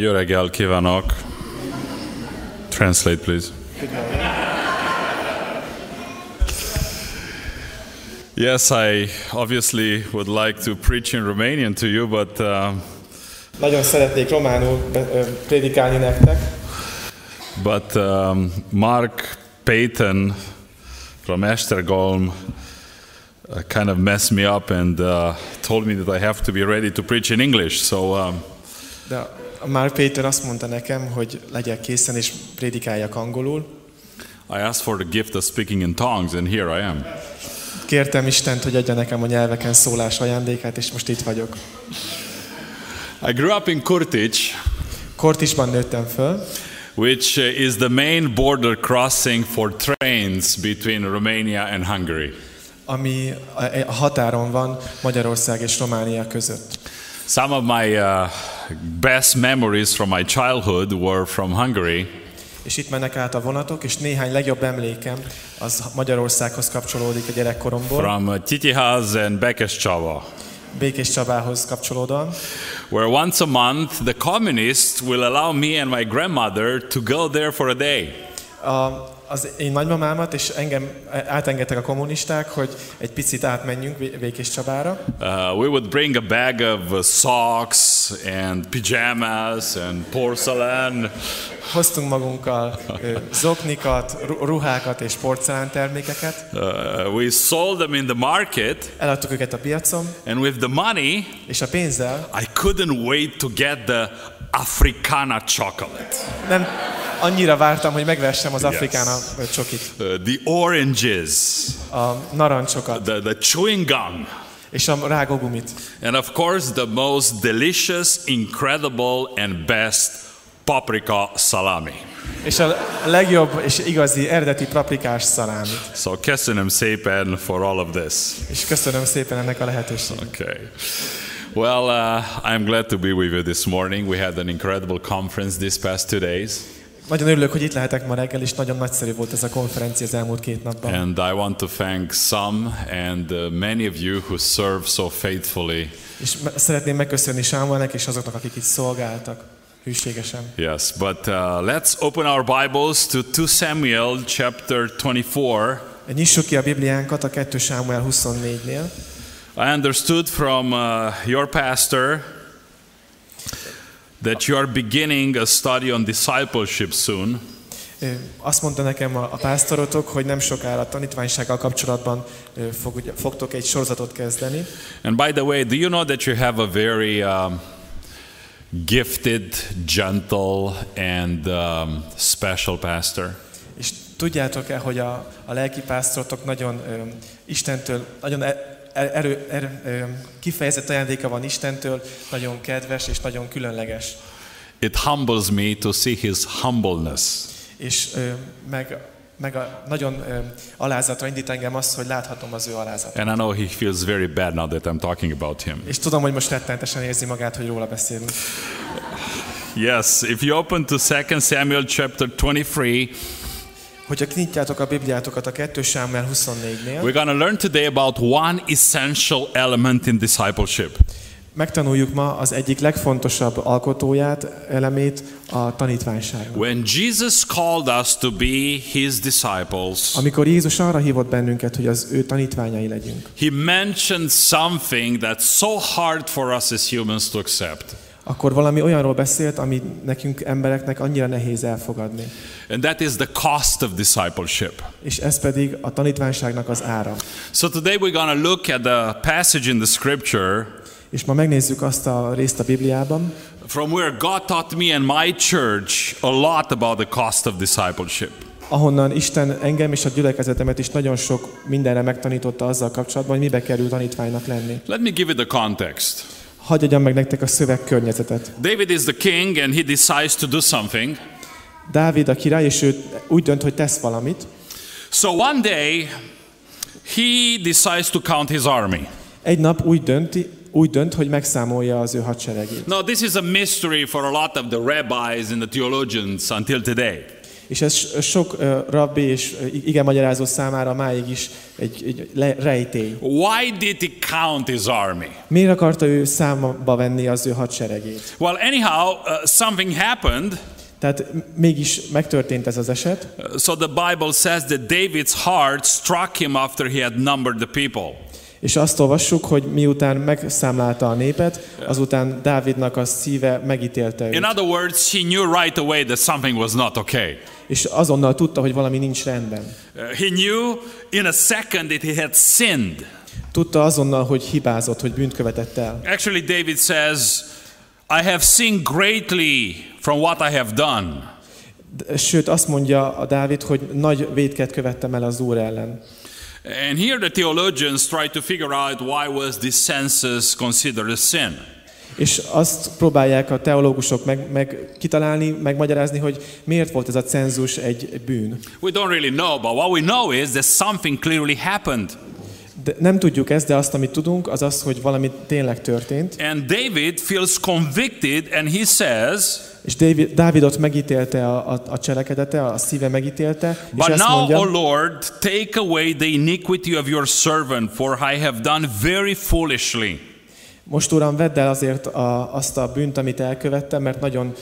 Jó reggel kívánok. Translate, please. Yes, I obviously would like to preach in Romanian to you, but uh, Nagyon szeretnék románul prédikálni nektek, but um, Mark Payton from Esztergom uh, kind of messed me up and uh, told me that I have to be ready to preach in English. So um, de Mark Péter azt mondta nekem, hogy legyek készen és prédikáljak angolul. I asked for the gift of speaking in tongues, and here I am. Kértem Istent, hogy adja nekem a nyelveken szólás ajándékát, és most itt vagyok. I grew up in Kurtic, Kortisban nőttem föl, which is the main border crossing for trains between Romania and Hungary. ami a határon van Magyarország és Románia között. Some of my uh, best memories from my childhood were from Hungary, És itt mennek át a vonatok, és néhány legjobb emlékem az Magyarországhoz kapcsolódik a gyerekkoromból, from uh, Titihaz and Bekescsava, Békés Csabához kapcsolódóan, where once a month the communists will allow me and my grandmother to go there for a day. A, az én nagymamámat és engem átengedtek a kommunisták, hogy egy picit átmenjünk Békés Csabára. Uh, we would bring a bag of uh, socks and pajamas and porcelain. Hoztunk magunkkal zoknikat, ru- ruhákat és porcelántermékeket. Uh, we sold them in the market, Eladtuk őket a piacon, and with the money, és a pénzzel I couldn't wait to get the Africana chocolate, nem annyira vártam, hogy megvessem az afrikána csokit, uh, the oranges, a narancsokat the, the chewing gum, és a rágógumit. and of course, the most delicious, incredible, and best paprika salami. És a legjobb és igazi eredeti paprikás szalámit. So, köszönöm szépen for all of this. És köszönöm szépen ennek a lehetőséget. Okay. Well, uh, I'm glad to be with you this morning. We had an incredible conference these past two days, Nagyon örülök, hogy itt lehetek ma reggel, és nagyon nagyszerű volt ez a konferencia az elmúlt két napban. and I want to thank some and uh, many of you who serve so faithfully. És szeretném megköszönni Sámuelnek és azoknak, akik itt szolgáltak hűségesen. Yes, but uh, let's open our Bibles to 2 Samuel chapter 24. Nyissuk ki a Bibliánkat a 2 Sámuel 24-nél. I understood from uh, your pastor that you are beginning a study on discipleship soon. Azt mondta nekem a, a pásztorotok, hogy nem sokára a tanítványsággal kapcsolatban fog, fogtok egy sorozatot kezdeni. And by the way, do you know that you have a very um, gifted, gentle, and um, special pastor? És tudjátok-e, hogy a, a lelki pásztorotok nagyon ö, Istentől, nagyon e- erő, erő, kifejezett ajándéka van Istentől, nagyon kedves és nagyon különleges. It humbles me to see his humbleness. És ö, meg, meg a, nagyon ö, alázatra indít engem az, hogy láthatom az ő alázatát. And I know he feels very bad now that I'm talking about him. És tudom, hogy most rettenetesen érzi magát, hogy róla beszélünk. Yes, if you open to 2 Samuel chapter 23, Hogyha nyitjátok a Bibliátokat a 2 Sámuel 24-nél, we're going to learn today about one essential element in discipleship. megtanuljuk ma az egyik legfontosabb alkotóját, elemét, a tanítványságnak. When Jesus called us to be his disciples, Amikor Jézus arra hívott bennünket, hogy az ő tanítványai legyünk, he mentioned something that's so hard for us as humans to accept. Akkor valami olyanról beszélt, ami nekünk embereknek annyira nehéz elfogadni. And that is the cost of discipleship. És ez pedig a tanítványságnak az ára. So today we're going to look at the passage in the scripture És ma megnézzük azt a részt a Bibliában, from where God taught me and my church a lot about the cost of discipleship. ahonnan Isten engem és a gyülekezetemet is nagyon sok mindenre megtanította azzal kapcsolatban, hogy mibe kerül tanítványnak lenni. Let me give you the context. Hadd adjam meg nektek a szövegkörnyezetet. David is the king and he decides to do something. Dávid a király, és ő úgy dönt, hogy tesz valamit. So one day he decides to count his army. Egy nap úgy dönti, úgy dönt, hogy megszámolja az ő hadseregét. Now, this is a mystery for a lot of the rabbis and the theologians until today. És ez sok rabbi és igen magyarázó számára máig is egy, egy le- rejtély. Why did he count his army? Miért akarta ő számba venni az ő hadseregét? Well, anyhow, uh, something happened. Tehát mégis megtörtént ez az eset, Uh, So the Bible says that David's heart struck him after he had numbered the people. és azt olvassuk, hogy miután megszámlálta a népet, azután Dávidnak a szíve megítélte In őt. other words, he knew right away that something was not okay. És azonnal tudta, hogy valami nincs rendben. Uh, he knew in a second that he had sinned. Tudta azonnal, hogy hibázott, hogy bűnt követett el. Actually, David says, I have sinned greatly from what I have done. Sőt, azt mondja a Dávid, hogy nagy védket követtem el az Úr ellen. And here the theologians try to figure out why was this census considered a sin. És azt próbálják a teológusok meg, meg kitalálni, megmagyarázni, hogy miért volt ez a cenzus egy bűn. We don't really know, but what we know is that something clearly happened. De nem tudjuk ezt, de azt, amit tudunk, az az, hogy valami tényleg történt. And David feels convicted and he says, És David, Dávidot megítélte a, a, a cselekedete, a szíve megítélte, és But ezt now, mondja, O Lord, take away the iniquity of your servant, for I have done very foolishly. Most Uram, vedd el azért a, azt a bűnt, amit elkövettem, mert nagyon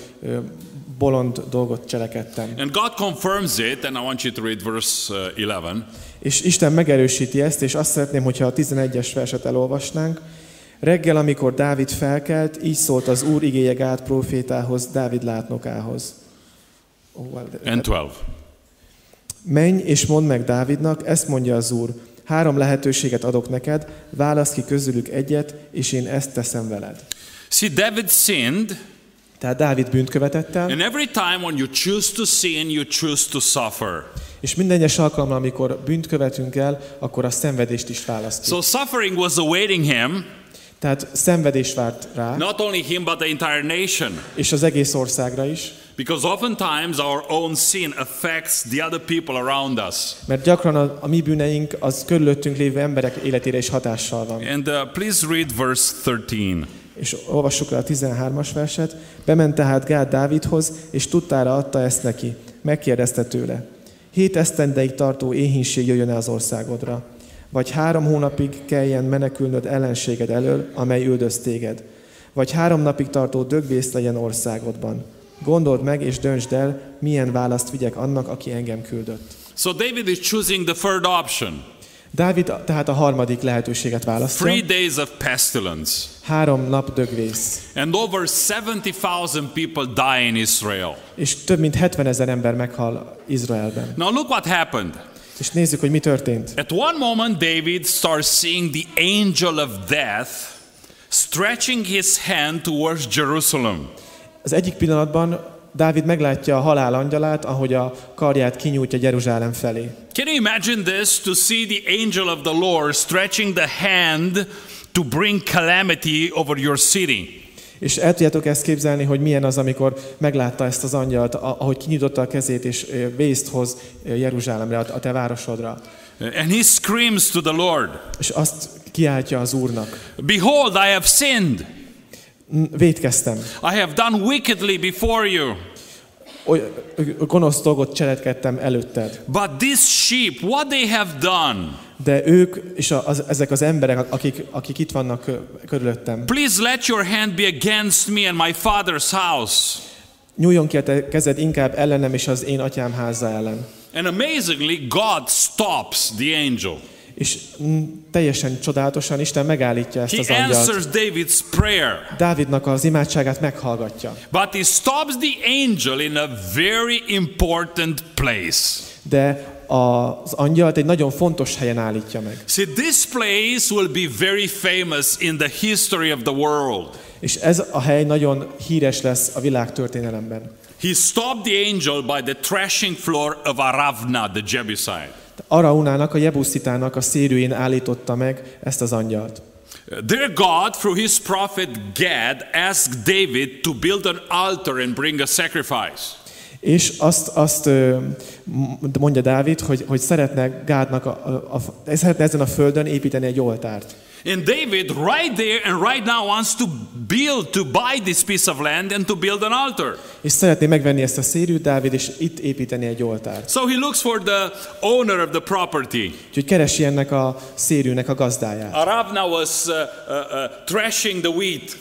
bolond dolgot cselekedtem. And God confirms it, and I want you to read verse uh, 11. És Isten megerősíti ezt, és azt szeretném, hogyha a 11-es verset elolvasnánk. Reggel, amikor Dávid felkelt, így szólt az Úr igéje Gád profétához, Dávid látnokához. Oh, well, And 12. Menj és mondd meg Dávidnak, ezt mondja az Úr. Három lehetőséget adok neked, válasz ki közülük egyet, és én ezt teszem veled. See, David sinned, Tehát Dávid bűnt követett el, and every time when you choose to sin, you choose to suffer. és minden egyes alkalommal, amikor bűnt követünk el, akkor a szenvedést is választjuk. So suffering was awaiting him, Tehát szenvedés várt rá, not only him, but the entire nation. és az egész országra is, Because oftentimes our own sin affects the other people around us. mert gyakran a, a mi bűneink az körülöttünk lévő emberek életére is hatással van. And uh, please read verse 13. És olvassuk le a 13-as verset. Bement tehát Gád Dávidhoz, és tudtára adta ezt neki. Megkérdezte tőle. Hét esztendeig tartó éhínség jöjjön el az országodra. Vagy három hónapig kelljen menekülnöd ellenséged elől, amely üldöz téged. Vagy három napig tartó dögvész legyen országodban. Gondold meg és döntsd el, milyen választ vigyek annak, aki engem küldött. So David is choosing the third option. Dávid tehát a harmadik lehetőséget választja. Three days of pestilence. Három nap dögvész. And over 70,000 people die in Israel. És több mint 70 ezer ember meghal Izraelben. Now look what happened. És nézzük, hogy mi történt. At one moment, David starts seeing the angel of death stretching his hand towards Jerusalem. Az egyik pillanatban Dávid meglátja a halál angyalát, ahogy a karját kinyújtja Jeruzsálem felé. Can you imagine this? To see the angel of the Lord stretching the hand to bring calamity over your city. És el tudjátok ezt képzelni, hogy milyen az, amikor meglátta ezt az angyalt, ahogy kinyitotta a kezét, és vészt hoz Jeruzsálemre, a a te városodra. And he screams to the Lord, És azt kiáltja az Úrnak. Behold, I have sinned. "N- Vétkeztem. I have done wickedly before you. Gonosz dolgot cselekedtem előtted. But this sheep, what they have done, De ők és az, ezek az emberek, akik, akik itt vannak körülöttem, please let your hand be against me and my father's house. nyúljon ki a te kezed inkább ellenem és az én atyám háza ellen. And amazingly, God stops the angel. És teljesen csodálatosan Isten megállítja ezt He az angyalt. answers David's prayer. Dávidnak az imádságát meghallgatja. But he stops the angel in a very important place. De az angyalt egy nagyon fontos helyen állítja meg. See, this place will be very famous in the history of the world. És ez a hely nagyon híres lesz a világ történelemben. He stopped the angel by the threshing floor of Aravna, the Jebusite. Araunának, a Jebuszitának a szérűjén állította meg ezt az angyalt. There, God, through his prophet Gad, asked David to build an altar and bring a sacrifice. És azt, azt mondja Dávid, hogy, hogy szeretne Gádnak, a, a, a, szeretne ezen a földön építeni egy oltárt. And David, right there and right now, wants to build, to buy this piece of land and to build an altar. És szeretné megvenni ezt a szérűt Dávid, és itt építeni egy oltárt. So he looks for the owner of the property. Úgyhogy keresi ennek a szérűnek a gazdáját. Aravna was uh, uh, uh, threshing the wheat.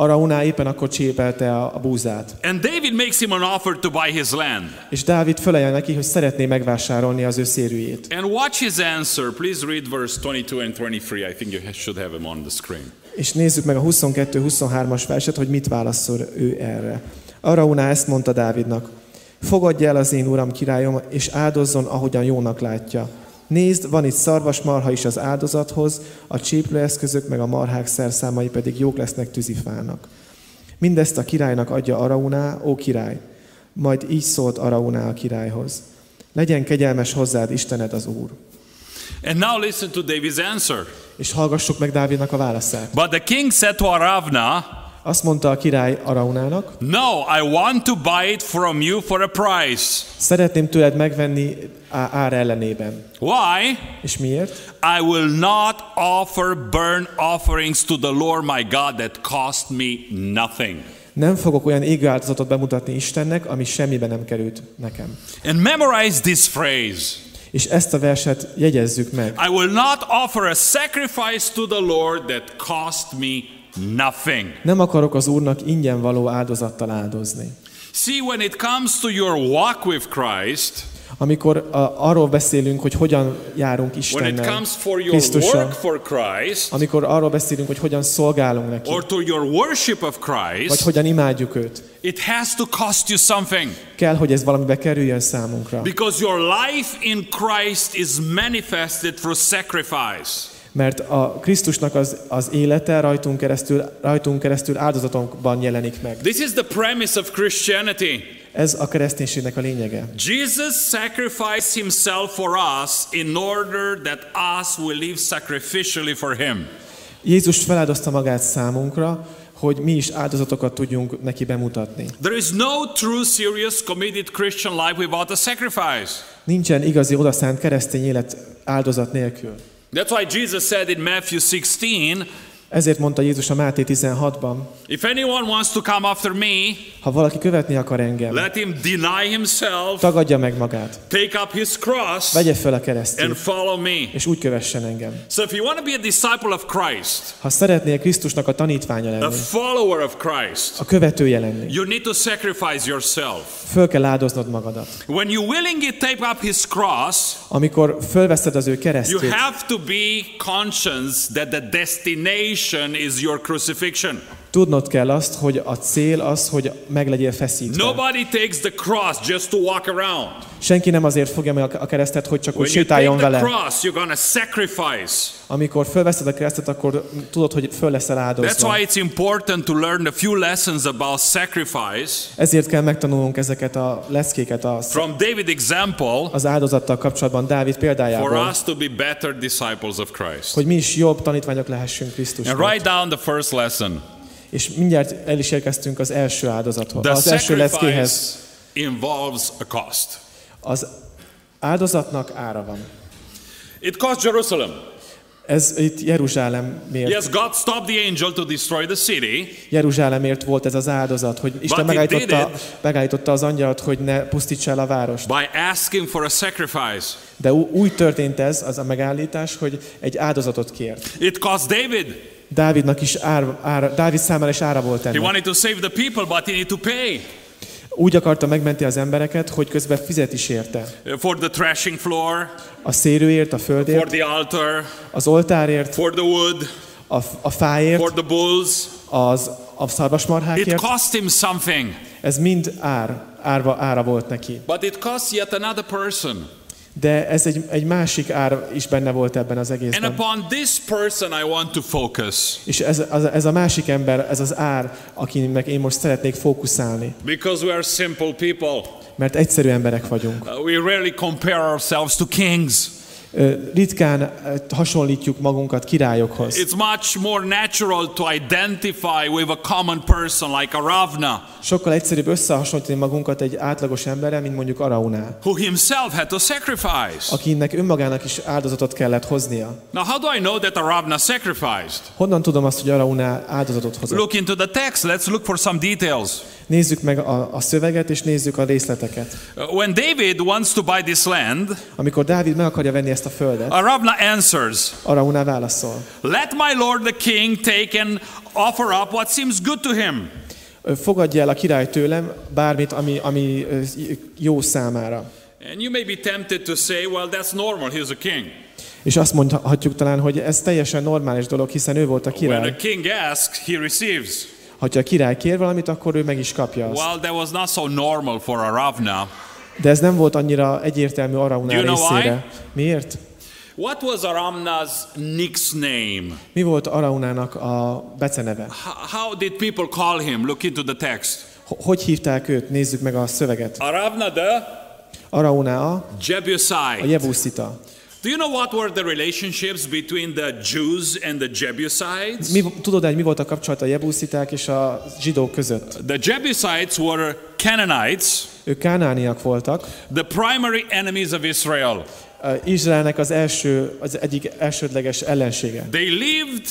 Arauná éppen akkor csépelte a, búzát. And David makes him an offer to buy his land. És Dávid felajánl neki, hogy szeretné megvásárolni az ő szérűjét. And watch his answer. Please read verse 22 and 23. I think you should have him on the screen. És nézzük meg a 22-23-as verset, hogy mit válaszol ő erre. Arauná ezt mondta Dávidnak. Fogadja el az én uram királyom, és áldozzon, ahogyan jónak látja. Nézd, van itt szarvasmarha is az áldozathoz, a cséplőeszközök meg a marhák szerszámai pedig jók lesznek tűzifának. Mindezt a királynak adja Arauná, ó király. Majd így szólt Arauná a királyhoz. Legyen kegyelmes hozzád Istened az Úr. And now listen to David's answer. És hallgassuk meg Dávidnak a válaszát. But the king said to Aravna, Azt mondta a király Araunának, No, I want to buy it from you for a price. szeretném tőled megvenni ár ellenében. Why? És miért? I will not offer burnt offerings to the Lord my God that cost me nothing. Nem fogok olyan égő áldozatot bemutatni Istennek, ami semmibe nem került nekem. And memorize this phrase. És ezt a verset jegyezzük meg. I will not offer a sacrifice to the Lord that cost me nothing. Nem akarok az Úrnak ingyen való áldozattal áldozni. See, when it comes to your walk with Christ, Amikor a, arról beszélünk, hogy hogyan járunk Istennel, Krisztussal, Christ, amikor arról beszélünk, hogy hogyan szolgálunk neki, or to your worship of vagy Christ, hogyan imádjuk őt, it has to cost you something. kell, hogy ez valamibe kerüljön számunkra. Because your life in Christ is manifested through sacrifice. Mert a Krisztusnak az, az élete rajtunk keresztül, rajtunk keresztül áldozatokban jelenik meg. This is the premise of Christianity. Ez a kereszténységnek a lényege. Jesus sacrificed himself for us in order that us will live sacrificially for him. Jézus feláldozta magát számunkra, hogy mi is áldozatokat tudjunk neki bemutatni. There is no true, serious, committed Christian life without a sacrifice. Nincsen igazi odaszánt keresztény élet áldozat nélkül. That's why Jesus said in Matthew 16, Ezért mondta Jézus a Máté 16-ban, If anyone wants to come after me, ha valaki követni akar engem, let him deny himself, tagadja meg magát, take up his cross, vegye fel a and keresztét, follow me. és úgy kövessen engem. So if you want to be a disciple of Christ, Ha szeretnél Krisztusnak a tanítványa a lenni, follower of Christ, a követője lenni, you need to sacrifice yourself. föl kell áldoznod magadat. When you willingly take up his cross, Amikor fölveszed az ő you keresztét, have to be conscious that the destination is your crucifixion. Tudnod kell azt, hogy a cél az, hogy meg legyél feszítve. Nobody takes the cross just to walk around. Senki nem azért fogja meg a keresztet, hogy csak úgy sétáljon vele. cross, you're to sacrifice. Amikor fölveszed a keresztet, akkor tudod, hogy föl leszel That's áldozva. why it's important to learn a few lessons about sacrifice Ezért kell megtanulnunk ezeket a leckéket a, from David example az áldozattal kapcsolatban Dávid for példájából, us to be better disciples of Christ. hogy mi is jobb tanítványok lehessünk And Krisztusnak. write down the first lesson. És mindjárt el is érkeztünk az első áldozathoz, The az első leckéhez. involves a cost. Az áldozatnak ára van. It cost Jerusalem. Ez itt Jeruzsálemért, Yes, God stopped the angel to destroy the city, Jeruzsálemért volt ez az áldozat, hogy Isten megállította, megállította az angyalt, hogy ne pusztítsa el a várost. by asking for a sacrifice. De úgy történt ez, az a megállítás, hogy egy áldozatot kért. It cost David. Dávidnak is ár, ár, Dávid számára is ára volt He ennek. wanted to save the people, but he needed to pay Úgy akarta megmenti az embereket, hogy közben fizet is érte. Uh, for the threshing floor, A szérőért, a for földért, the altar, az oltárért, for the wood, a, a fáért, for the bulls. az, a It szarvasmarhákért. cost him something. Ez mind ár, árva, ára volt neki. But it costs yet another person. De ez egy, egy másik ár is benne volt ebben az And egészben. upon this person I want to focus. És ez, az, ez a másik ember, ez az ár, akinek én most szeretnék fókuszálni. Because we are simple people. Mert egyszerű emberek vagyunk. Uh, we rarely compare ourselves to kings. Ritkán hasonlítjuk magunkat királyokhoz. It's much more natural to identify with a common person like a Ravna, Sokkal egyszerűbb összehasonlítani magunkat egy átlagos emberrel, mint mondjuk Araunál, who himself had to sacrifice. akinek önmagának is áldozatot kellett hoznia. Now, how do I know that a Ravna sacrificed? Honnan tudom azt, hogy Araunál áldozatot hozott? Look into the text. Let's look for some details. Nézzük meg a, a szöveget, és nézzük a részleteket. Uh, When David wants to buy this land, Amikor Dávid meg akarja venni ezt a földet, a Ravna answers, Araunál válaszol. Let my lord the king take and offer up what seems good to him. Fogadja el a király tőlem bármit, ami, ami jó számára. And you may be tempted to say, well, that's normal, he's a king. És azt mondhatjuk talán, hogy ez teljesen normális dolog, hiszen ő volt a When a király. king asks, he receives. Ha a király kér valamit, akkor ő meg is kapja azt. Well, that was not so normal for a Ravna. De ez nem volt annyira egyértelmű Do you know részére. Miért? What was Aramna's nickname? Mi volt Araunának a beceneve? How did people call him? Look into the text. Hogy hívták őt? Nézzük meg a szöveget. Aravna the Arauná a, a Jebusite. Do you know what were the relationships between the Jews and the Jebusites? Mi, tudod, hogy mi volt a kapcsolat a jebusziták és a zsidók között? The Jebusites were Canaanites, Ők kánániak voltak. the primary enemies of Israel. Ö, Izraelnek az első, az egyik elsődleges ellensége. They lived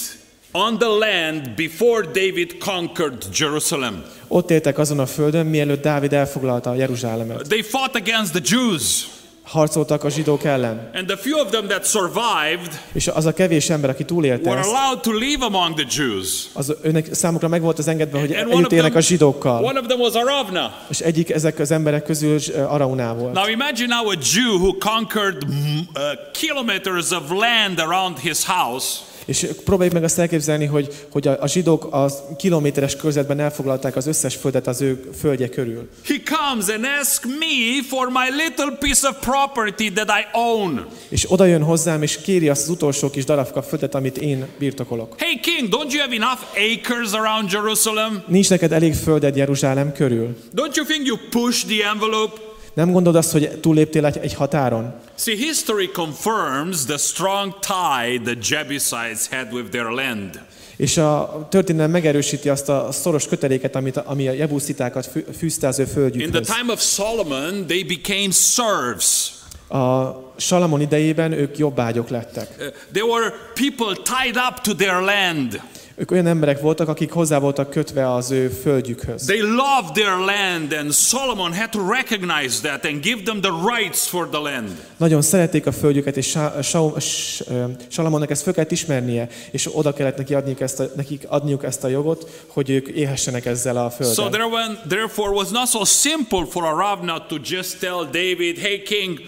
on the land before David conquered Jerusalem. Ott éltek azon a földön, mielőtt Dávid elfoglalta Jeruzsálemet. They fought against the Jews. Harcoltak a zsidók ellen. And the few of them that survived És az a kevés ember, aki túlélte were ezt, allowed to live among the Jews. az önnek számukra meg volt az engedve, hogy And együtt élnek a zsidókkal. one of them was Aravna. És egyik ezek az emberek közül ö, Arauná volt. Now imagine now a Jew who conquered mm, uh, kilometers of land around his house. És próbáljuk meg azt elképzelni, hogy, hogy a, a zsidók a kilométeres körzetben elfoglalták az összes földet az ő földje körül. He comes and asks me for my little piece of property that I own. És oda jön hozzám, és kéri azt az utolsó kis darabka földet, amit én birtokolok. Hey king, don't you have enough acres around Jerusalem? Nincs neked elég földed Jeruzsálem körül? Don't you think you push the envelope? Nem gondolod azt, hogy túlléptél egy, egy határon? See, history confirms the strong tie the Jebusites had with their land. És a történelem megerősíti azt a szoros köteléket, amit, ami a jebuszitákat fű- fűzte az ő In the földjükhöz. time of Solomon, they became serfs. A Salamon idejében ők jobbágyok lettek. Uh, they were people tied up to their land. Ők olyan emberek voltak, akik hozzá voltak kötve az ő földjükhöz. They loved their land, and Solomon had to recognize that and give them the rights for the land. Nagyon szerették a földjüket, és Sa- Sa- S- ö, Salamonnak ezt föl kellett ismernie, és oda kellett neki adniuk ezt a, nekik adniuk ezt a jogot, hogy ők élhessenek ezzel a So földdel. there when, therefore was not so simple for Aravna to just tell David, hey king,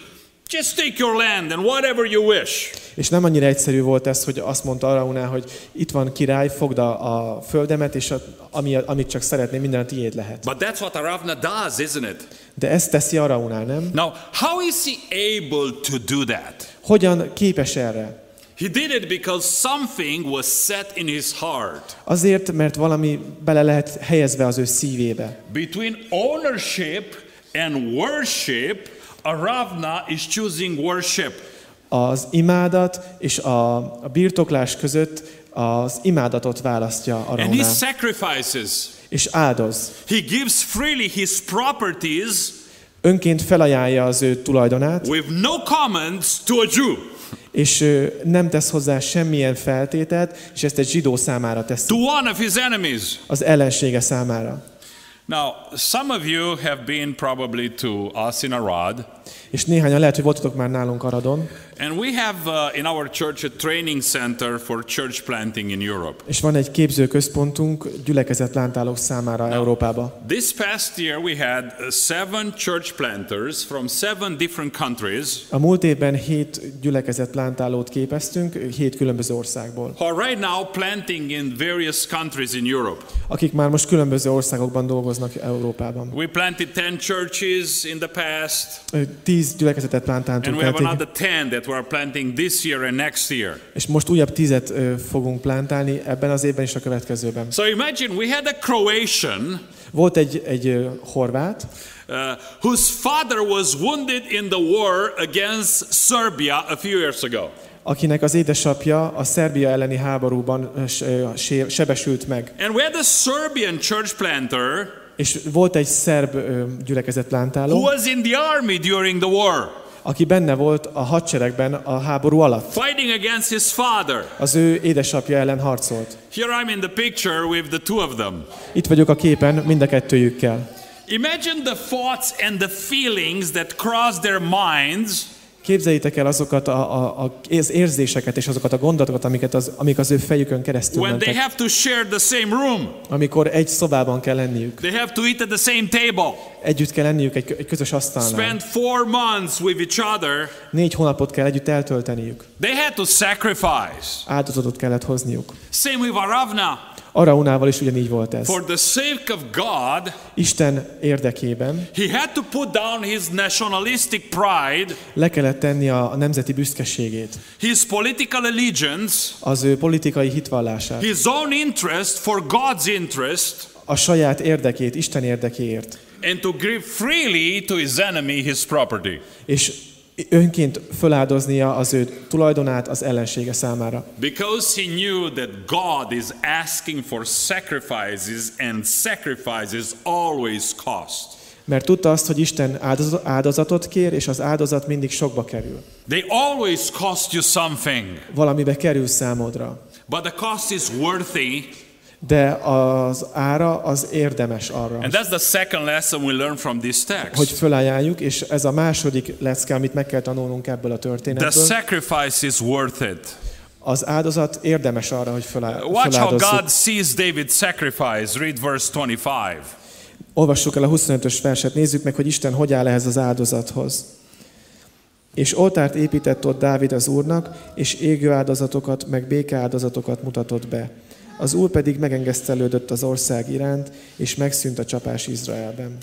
just take your land and whatever you wish. És nem annyira egyszerű volt ez, hogy azt mondta Araunál, hogy itt van király, fogd a, a földemet, és a, ami, amit csak szeretném, minden a tiéd lehet. But that's what Aravna does, isn't it? De ezt teszi Araunál, nem? Now, how is he able to do that? Hogyan képes erre? He did it because something was set in his heart. Azért, mert valami bele lehet helyezve az ő szívébe. Between ownership and worship, Aravna is choosing worship. Az imádat és a, a birtoklás között az imádatot választja And he sacrifices. És áldoz. He gives freely his properties Önként felajánlja az ő tulajdonát, with no comments to a Jew, és nem tesz hozzá semmilyen feltételt, és ezt egy zsidó számára teszi, to one of his enemies. az ellensége számára. Now, some of you have been probably to us in Arad, És néhányan lehet, hogy voltatok már nálunk Aradon, and we have uh, in our church a training center for church planting in Europe. és van egy képzőközpontunk gyülekezet lántálók számára Európába. This past year, we had uh, seven church planters from seven different countries A múlt évben hét gyülekezet lántálót képeztünk, hét különböző országból, who are right now planting in various countries in Europe. akik már most különböző országokban dolgoznak Európában. We planted 10 churches in the past. Ö, tíz gyülekezetet And plántáltunk we have another 10 that we're planting this year and next year. és most újabb tízet ö, fogunk plántálni ebben az évben és a következőben. So imagine we had a Croatian Volt egy, egy ö, horvát, uh, whose father was wounded in the war against Serbia a few years ago. akinek az édesapja a Szerbia elleni háborúban sebesült meg. And we had a Serbian church planter És volt egy szerb gyülekezet who plántáló, was in the army during the war, aki benne volt a hadseregben a háború alatt. fighting against his father. Az ő édesapja ellen harcolt. Here I'm in the picture with the two of them. Itt vagyok a képen mind a kettőjükkel. Imagine the thoughts and the feelings that cross their minds Képzeljétek el azokat a, a, a, az érzéseket és azokat a gondolatokat, amiket az, amik az ő fejükön keresztül when they mentek, have to share the same room. amikor egy szobában kell lenniük. They have to eat at the same table, Együtt kell lenniük egy, egy közös asztalnál. spend four months with each other. Négy hónapot kell együtt eltölteniük. They had to sacrifice. Áldozatot kellett hozniuk. Same with Aravna. Araunával is ugyanígy volt ez. For the sake of God, Isten érdekében he had to put down his nationalistic pride, le kellett tenni a, a nemzeti büszkeségét, his political allegiance, az ő politikai hitvallását, his own interest for God's interest, a saját érdekét, Isten érdekéért, and to give freely to his enemy his property. és önként föláldoznia az ő tulajdonát az ellensége számára. Because he knew that God is asking for sacrifices, and sacrifices always cost. Mert tudta azt, hogy Isten áldozat- áldozatot kér, és az áldozat mindig sokba kerül. They always cost you something, Valamibe kerül számodra. but the cost is worthy. De az ára az érdemes arra, And that's the second lesson we learn from this hogy text. fölálljuk, és ez a második lecke, amit meg kell tanulnunk ebből a The történetből. sacrifice is worth it. Az áldozat érdemes arra, hogy föláll, Watch how God sees David's sacrifice. Read verse 25. Olvassuk el a 25-ös verset, nézzük meg, hogy Isten hogy áll ehhez az áldozathoz. És oltárt épített ott Dávid az Úrnak, és égő áldozatokat, meg béke áldozatokat mutatott be. Az Úr pedig megengesztelődött az ország iránt, és megszűnt a csapás Izraelben.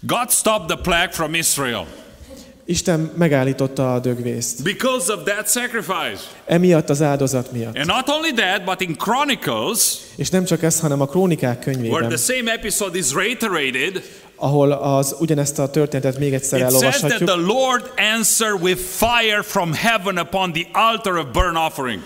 God stopped the plague from Israel Isten megállította a dögvészt. because of that sacrifice. Emiatt az áldozat miatt. And not only that, but in Chronicles, És nem csak ez, hanem a krónikák where könyvében, the same episode is reiterated, ahol az ugyanezt a történetet még egyszer it says that elolvashatjuk, the Lord answered with fire from heaven upon the altar of burnt offering.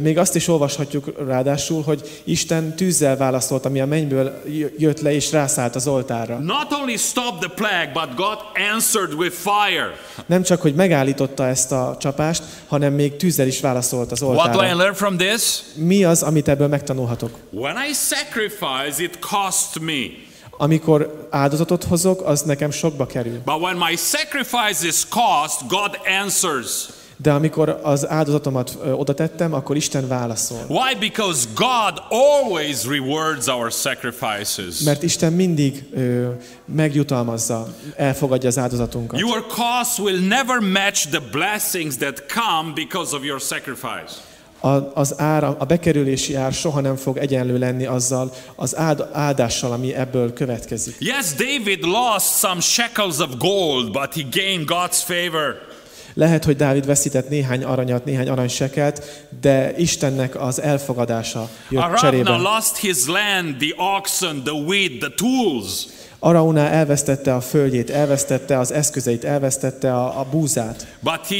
Még azt is olvashatjuk ráadásul, hogy Isten tűzzel válaszolt, ami a mennyből jött le és rászállt az oltárra. Not only stopped the plague, but God answered with fire. Nem csak, hogy megállította ezt a csapást, hanem még tűzzel is válaszolt az What do I learn from this? Mi az, amit ebből megtanulhatok? When I sacrifice, it costs me. Amikor áldozatot hozok, az nekem sokba kerül. But when my sacrifice is cost, God answers. De amikor az áldozatomat oda tettem, akkor Isten válaszol. Why? Because God always rewards our sacrifices. Mert Isten mindig ö, megjutalmazza, elfogadja az áldozatunkat. Your cost will never match the blessings that come because of your sacrifice. A, az ára, a bekerülési ár soha nem fog egyenlő lenni azzal az áld, áldással, ami ebből következik. Yes, David lost some shekels of gold, but he gained God's favor. Lehet, hogy Dávid veszített néhány aranyat, néhány aranysekelt, de Istennek az elfogadása jött Aravna cserébe. lost his land, the oxen, the wheat, the tools. Arauna elvesztette a földjét, elvesztette az eszközeit, elvesztette a, a búzát. But he,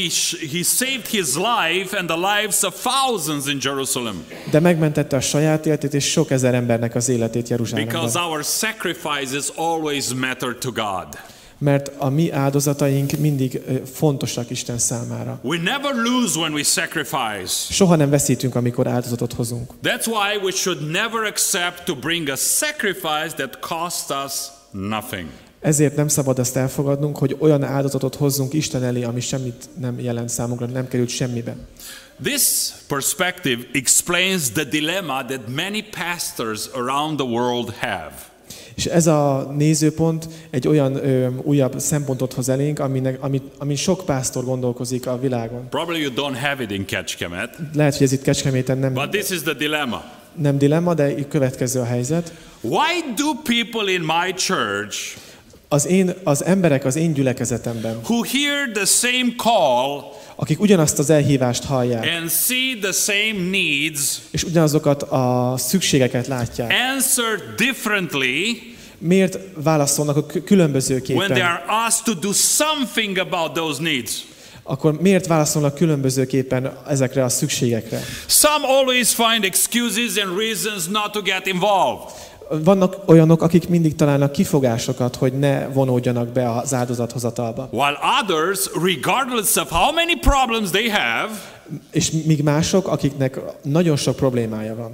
he saved his life and the lives of thousands in Jerusalem. De megmentette a saját életét és sok ezer embernek az életét Jeruzsálemben. Because our sacrifices always matter to God. Mert a mi áldozataink mindig fontosak Isten számára. We never lose when we sacrifice. Soha nem veszítünk, amikor áldozatot hozunk. That's why we should never accept to bring a sacrifice that costs us nothing. Ezért nem szabad azt elfogadnunk, hogy olyan áldozatot hozzunk Isten elé, ami semmit nem jelent számunkra, nem került semmibe. This perspective explains the dilemma that many pastors around the world have. És ez a nézőpont egy olyan ö, újabb szempontot hoz elénk, aminek, amit, ami sok pásztor gondolkozik a világon. Probably you don't have it in Ketchkemet, Lehet, hogy ez itt Kecskeméten nem, but this is the dilemma. nem dilemma, de következő a helyzet. Why do people in my church Az, én, az emberek az én gyülekezetemben, who hear the same call akik ugyanazt az elhívást hallják, and see the same needs, és ugyanazokat a szükségeket látják, answer differently miért válaszolnak a kü- when they különbözőképpen? are asked to do something about those needs. Akkor miért válaszolnak különbözőképpen ezekre a szükségekre? Some always find excuses and reasons not to get involved. Vannak olyanok, akik mindig találnak kifogásokat, hogy ne vonódjanak be az áldozathozatalba. While others, regardless of how many problems they have, És míg mások, akiknek nagyon sok problémája van.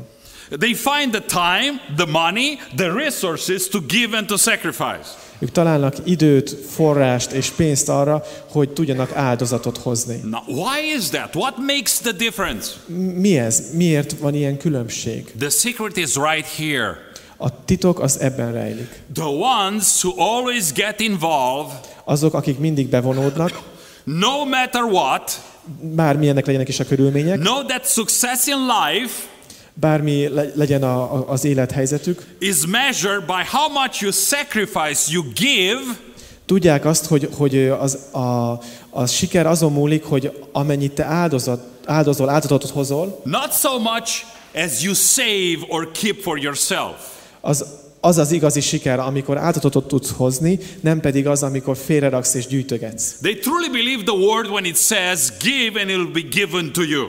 they find the time, the money, the resources to give and to sacrifice. Ők találnak időt, forrást és pénzt arra, hogy tudjanak áldozatot hozni. Now, why is that? What makes the difference? Mi ez? Miért van ilyen különbség? The secret is right here. A titok az ebben rejlik. The ones who always get involved, Azok, akik mindig bevonódnak, no matter what, bármilyenek legyenek is a körülmények, know that success in life bármi le- legyen a, a, az élethelyzetük, is measured by how much you sacrifice, you give, tudják azt, hogy, hogy az, a, a siker azon múlik, hogy amennyit te áldozat, áldozol, áldozatot hozol, not so much as you save or keep for yourself. Az az az igazi siker, amikor áldozatot tudsz hozni, nem pedig az, amikor félreraksz és gyűjtögetsz. They truly believe the word when it says, Give and it will be given to you.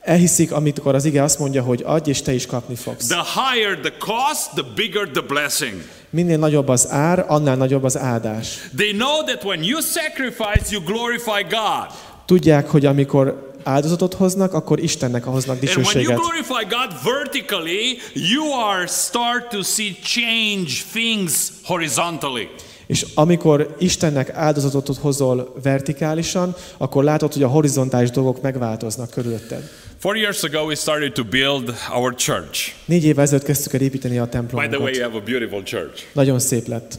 Elhiszik, amikor az ige azt mondja, hogy adj, és te is kapni fogsz. The higher the cost, the bigger the blessing. Minél nagyobb az ár, annál nagyobb az áldás. They know that when you sacrifice, you glorify God. Tudják, hogy amikor áldozatot hoznak, akkor Istennek hoznak And when you dicsőséget. glorify God vertically, you are start to see change things horizontally. És amikor Istennek áldozatot hozol vertikálisan, akkor látod, hogy a horizontális dolgok megváltoznak körülötted. Four years ago, we started to build our church. Négy évvel ezelőtt kezdtük el építeni a By the way, you have a beautiful church. Nagyon szép lett.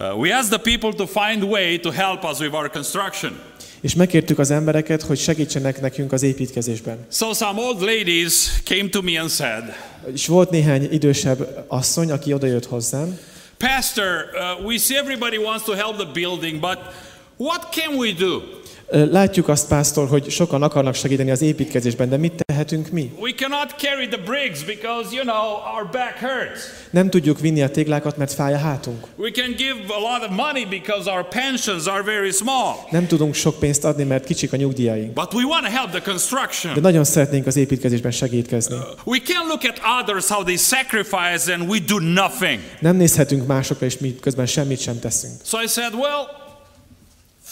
Uh, we asked the people to find way to help us with our construction. És megkértük az embereket, hogy segítsenek nekünk az építkezésben. So some old ladies came to me and said, És volt néhány idősebb asszony, aki odajött hozzám, Pastor, uh, we see everybody wants to help the building, but what can we do? Látjuk azt, pásztor, hogy sokan akarnak segíteni az építkezésben, de mit tehetünk mi? We cannot carry the bricks because, you know, our back hurts. Nem tudjuk vinni a téglákat, mert fáj a hátunk. We can give a lot of money because our pensions are very small. Nem tudunk sok pénzt adni, mert kicsik a nyugdíjaink. But we want to help the De construction. nagyon szeretnénk az építkezésben segítkezni. We can look at others how they sacrifice and we do nothing. Nem nézhetünk másokra, és mi közben semmit sem teszünk. So I said, well,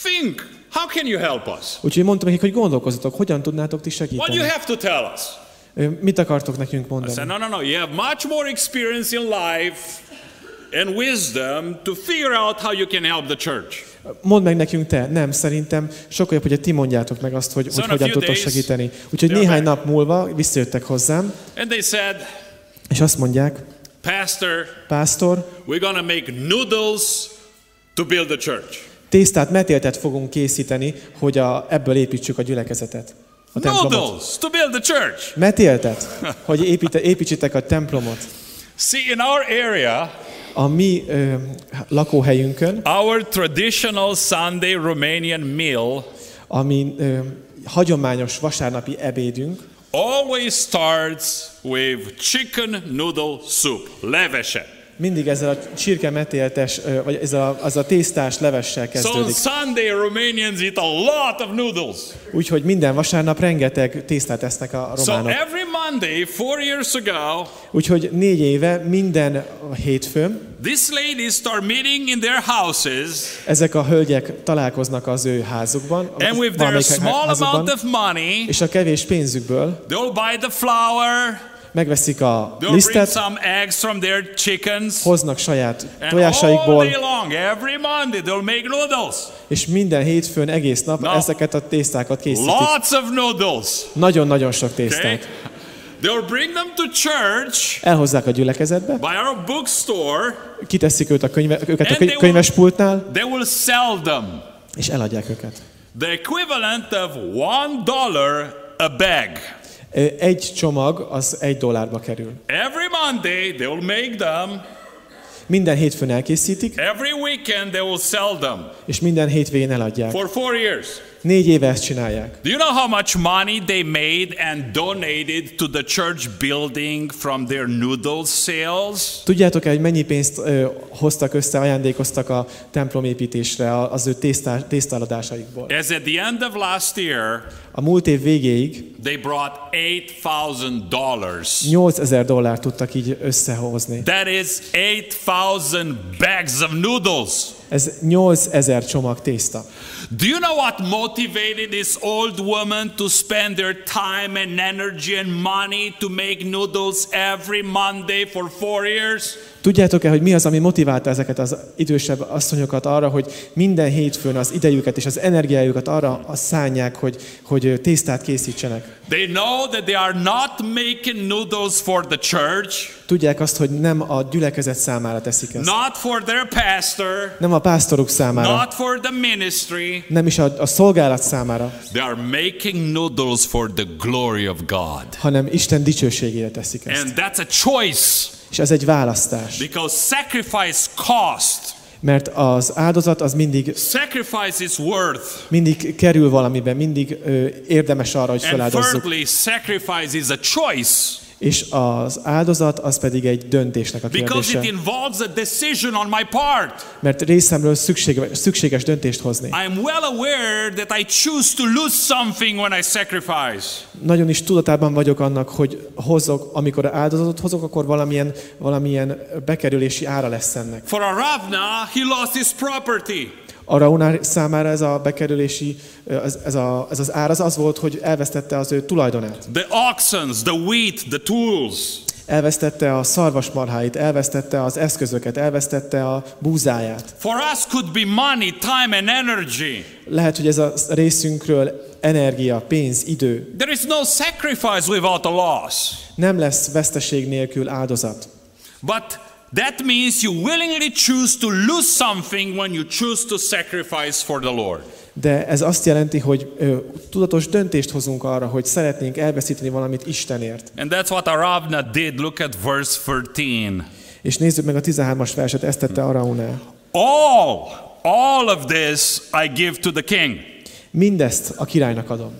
think. How can you help us? Úgyhogy mondtam nekik, hogy gondolkozzatok, hogyan tudnátok ti What do segíteni. you have to tell us? Mit akartok nekünk I mondani? said, no, no, no. You have much more experience in life and wisdom to figure out how you can help the church. Mondd meg nekünk te. Nem, szerintem sokkal jobb, hogy ti mondjátok meg azt, hogy, hogy in a hogyan few tudtok days, segíteni. Úgyhogy néhány back. nap múlva visszajöttek hozzám, And they said, és azt mondják, Pastor, pásztor, we're going to make noodles to build the church. Tésztát, metéltet fogunk készíteni, hogy a, ebből építsük a gyülekezetet. A templomot. Noodles to build the church. Metéltet, hogy építe, építsétek a templomot. See, in our area, A mi ö, lakóhelyünkön, our traditional Sunday Romanian meal ami ö, hagyományos vasárnapi ebédünk, always starts with chicken noodle soup, levese. Mindig ezzel a csirke metéltes, vagy ez a, az a tésztás levessel So on kezdődik. Sunday, Romanians eat a lot of noodles. Úgyhogy minden vasárnap rengeteg tésztát esznek a So románok. every Monday, four years ago, Úgyhogy négy éve, minden hétfőn these ladies start meeting in their houses, ezek a hölgyek találkoznak az ő házukban, and with their small házukban, amount of money, és a kevés pénzükből they'll buy the flour, megveszik a they'll lisztet, some eggs from their chickens, hoznak saját tojásaikból, és minden hétfőn egész nap No. ezeket a tésztákat készítik. Nagyon-nagyon sok Okay? tésztát. They'll bring them to church, Elhozzák a gyülekezetbe, by our bookstore, kiteszik őt a könyve, őket a köny- könyvespultnál, they will sell them. és eladják őket. The equivalent of one dollar a bag. Egy csomag az egy dollárba kerül. Every Monday they will make them Minden hétfőn elkészítik, Every weekend they will sell them és minden hétvégén eladják. for four years. Négy éve ezt csinálják. Do you know how much money they made and donated to the church building from their noodle sales? Tudjátok-e, hogy mennyi pénzt ö, hoztak össze, ajándékoztak a templomépítésre a- az ő tésztá, tésztaladásaikból? As at the end of last year, A múlt év végéig they brought $8,000. 8000 dollárt tudtak így összehozni. That is 8,000 bags of noodles. Ez 8000 csomag tészta. Do you know what motivated this old woman to spend their time and energy and money to make noodles every Monday for four years? Tudjátok-e, hogy mi az, ami motiválta ezeket az idősebb asszonyokat arra, hogy minden hétfőn az idejüket és az energiájukat arra szánják, hogy, hogy tésztát készítsenek? They know that they are not making noodles for the church, Tudják azt, hogy nem a gyülekezet számára teszik ezt. not for their pastor, Nem a pásztoruk számára, not for the ministry. nem is a, a szolgálat számára, They are making noodles for the glory of God. hanem Isten dicsőségére teszik ezt. And that's a choice És ez egy választás. because sacrifice cost. Mert az áldozat az mindig, Sacrifice is worth. mindig kerül valamiben, mindig ö, érdemes arra, hogy And feláldozzuk. thirdly, sacrifice is a choice És az áldozat az pedig egy döntésnek a because it kérdése. involves a decision on my part. Mert részemről szükséges, szükséges döntést hozni. I am well aware that I choose to lose something when I sacrifice. Nagyon is tudatában vagyok annak, hogy hozok, amikor áldozatot hozok, akkor valamilyen, valamilyen bekerülési ára lesz ennek. For Aravna, he lost his property. A Raunár számára ez a bekerülési, ez, ez, a, ez az ár az az volt, hogy elvesztette az ő tulajdonát. The oxens, the wheat, the tools. Elvesztette a szarvasmarháit, elvesztette az eszközöket, elvesztette a búzáját. For us could be money, time and energy. Lehet, hogy ez a részünkről energia, pénz, idő. There is no sacrifice without a loss. Nem lesz veszteség nélkül áldozat. But that means you willingly choose to lose something when you choose to sacrifice for the Lord. De ez azt jelenti, hogy ö, tudatos döntést hozunk arra, hogy szeretnénk elveszíteni valamit Istenért. And that's what Aravna did. Look at verse 13. És nézzük meg a 13-as verset, ezt tette Araunál. All, all of this I give to the king. Mindezt a királynak adom.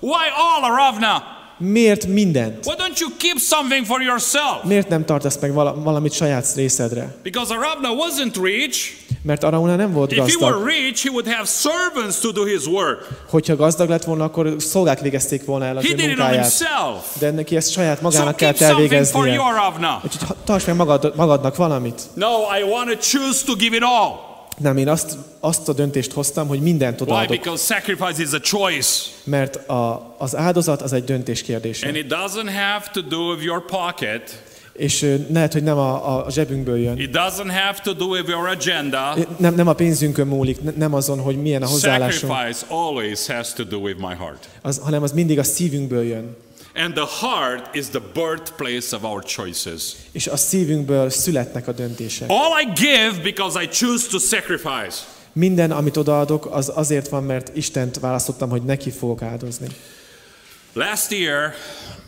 Why all, Aravna? Miért mindent? Why don't you keep something for yourself? Miért nem tartasz meg vala, valamit saját részedre? Because Aravna wasn't rich. Mert Arauna nem volt If he were gazdag. rich, he would have servants to do his work. Hogyha gazdag lett volna, akkor szolgák végezték volna el az He ő munkáját. himself. De neki ezt saját So magának something for elvégeznie. Úgyhogy tarts meg magad, magadnak valamit. No, I want to choose to give it all. Nem, én azt, azt a döntést hoztam, hogy mindent Why? odaadok. Because sacrifice is a choice. Mert a, az áldozat az egy döntés kérdése. And it doesn't have to do with your pocket. És lehet, hogy nem a, a zsebünkből jön. It doesn't have to do with your agenda. Nem, nem a pénzünkön múlik, ne- nem azon, hogy milyen a hozzáállásunk, Sacrifice always has to do with my heart. az, hanem az mindig a szívünkből jön. And the heart is the birthplace of our choices. És a szívünkből születnek a döntések. All I give because I choose to sacrifice. Minden, amit odaadok, az azért van, mert Istent választottam, hogy neki fogok áldozni. Last year,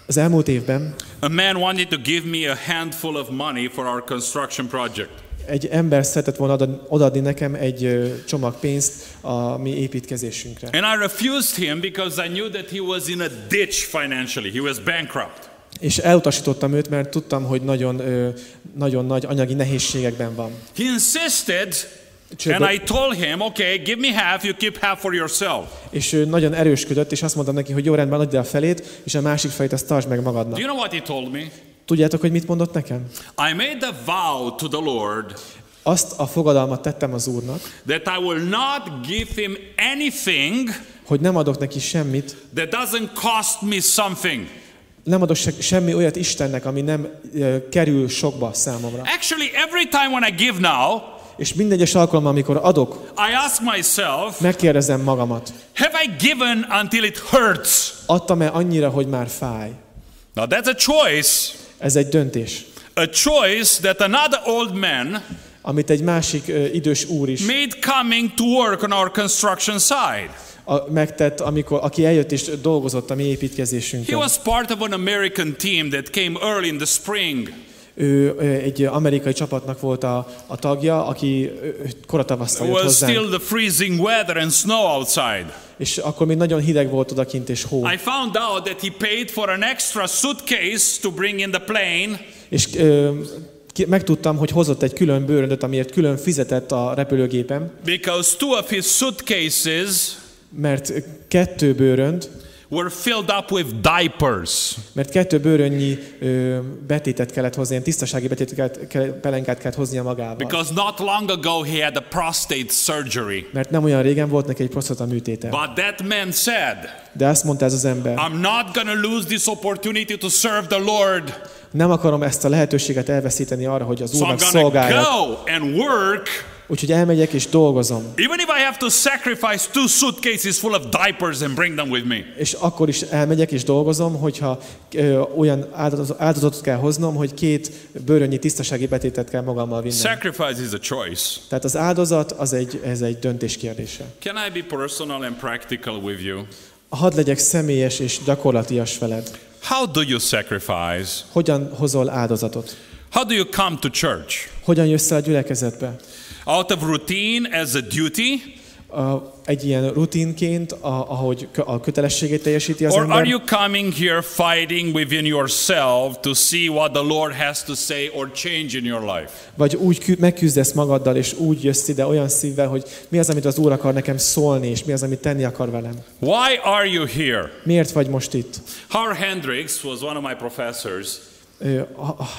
Az elmúlt évben a man wanted to give me a handful of money for our construction project. Egy ember szeretett volna oda- odaadni nekem egy csomag pénzt a mi építkezésünkre. And I refused him because I knew that he was in a ditch financially. He was bankrupt. És elutasítottam őt, mert tudtam, hogy nagyon, nagyon nagy anyagi nehézségekben van. He insisted, and I told him, okay, give me half, you keep half for yourself. És ő nagyon erősködött, és azt mondtam neki, hogy jó rendben, add el felét, és a másik felét azt tartsd meg Do magadnak. you know what he told me? Tudjátok, hogy mit mondott nekem? I made a vow to the Lord Azt a fogadalmat tettem az Úrnak, that I will not give him anything hogy nem adok neki semmit, that doesn't cost me something. nem adok se, semmi olyat Istennek, ami nem ö, kerül sokba számomra. Actually, every time when I give now, És minden egyes alkalommal, amikor adok, I ask myself, megkérdezem magamat, have I given until it hurts? adtam-e annyira, hogy már fáj? Now that's a choice. Ez egy döntés, A choice that another old man amit egy másik ö, idős úr is made coming to work on our construction side. a, megtett, amikor, aki eljött és dolgozott a mi He építkezésünkön. was part of an American team that came early in the spring. Ő egy amerikai csapatnak volt a, a tagja, aki koratavasszal jött hozzánk, still the freezing weather and snow outside. és akkor még nagyon hideg volt odakint és hó. I found out that he paid for an extra suitcase to bring in the plane És ö, megtudtam, hogy hozott egy külön bőröndöt, amiért külön fizetett a repülőgépem, because two of his suitcases mert kettő bőrönd, were filled up with diapers. mert kettő bőrönnyi ö, betétet kellett hozni, ilyen tisztasági betétet kellett, pelenkát kellett hoznia magával. Because not long ago he had a prostate surgery. Mert nem olyan régen volt neki egy prostata műtéte. But that man said, De azt mondta ez az ember, I'm not to lose this opportunity to serve the Lord. nem akarom ezt a lehetőséget elveszíteni arra, hogy az So Úrnak szolgáljak. go and work, Úgyhogy elmegyek és dolgozom. even if I have to sacrifice two suitcases full of diapers and bring them with me. És akkor is elmegyek és dolgozom, hogyha ö, olyan áldozat- áldozatot kell hoznom, hogy két bőrönnyi tisztasági betétet kell magammal vinnem. Sacrifice is a choice. Tehát az áldozat az egy, ez egy döntés kérdése. Can I be personal and practical with you? Hadd legyek személyes és gyakorlatias veled. How do you sacrifice? Hogyan hozol áldozatot? How do you come to church? Hogyan jössz el a gyülekezetbe? Out of routine as a duty? A, egy ilyen rutinként, a, ahogy kö- a kötelességét teljesíti az Or are ember? you coming here fighting within yourself to see what the Lord has to say or change in your life? Vagy úgy kü- megküzdesz magaddal, és úgy jössz ide olyan szívvel, hogy mi az, amit az Úr akar nekem szólni, és mi az, amit tenni akar velem. Why are you here? Miért vagy most itt? Howard Hendricks was one of my professors,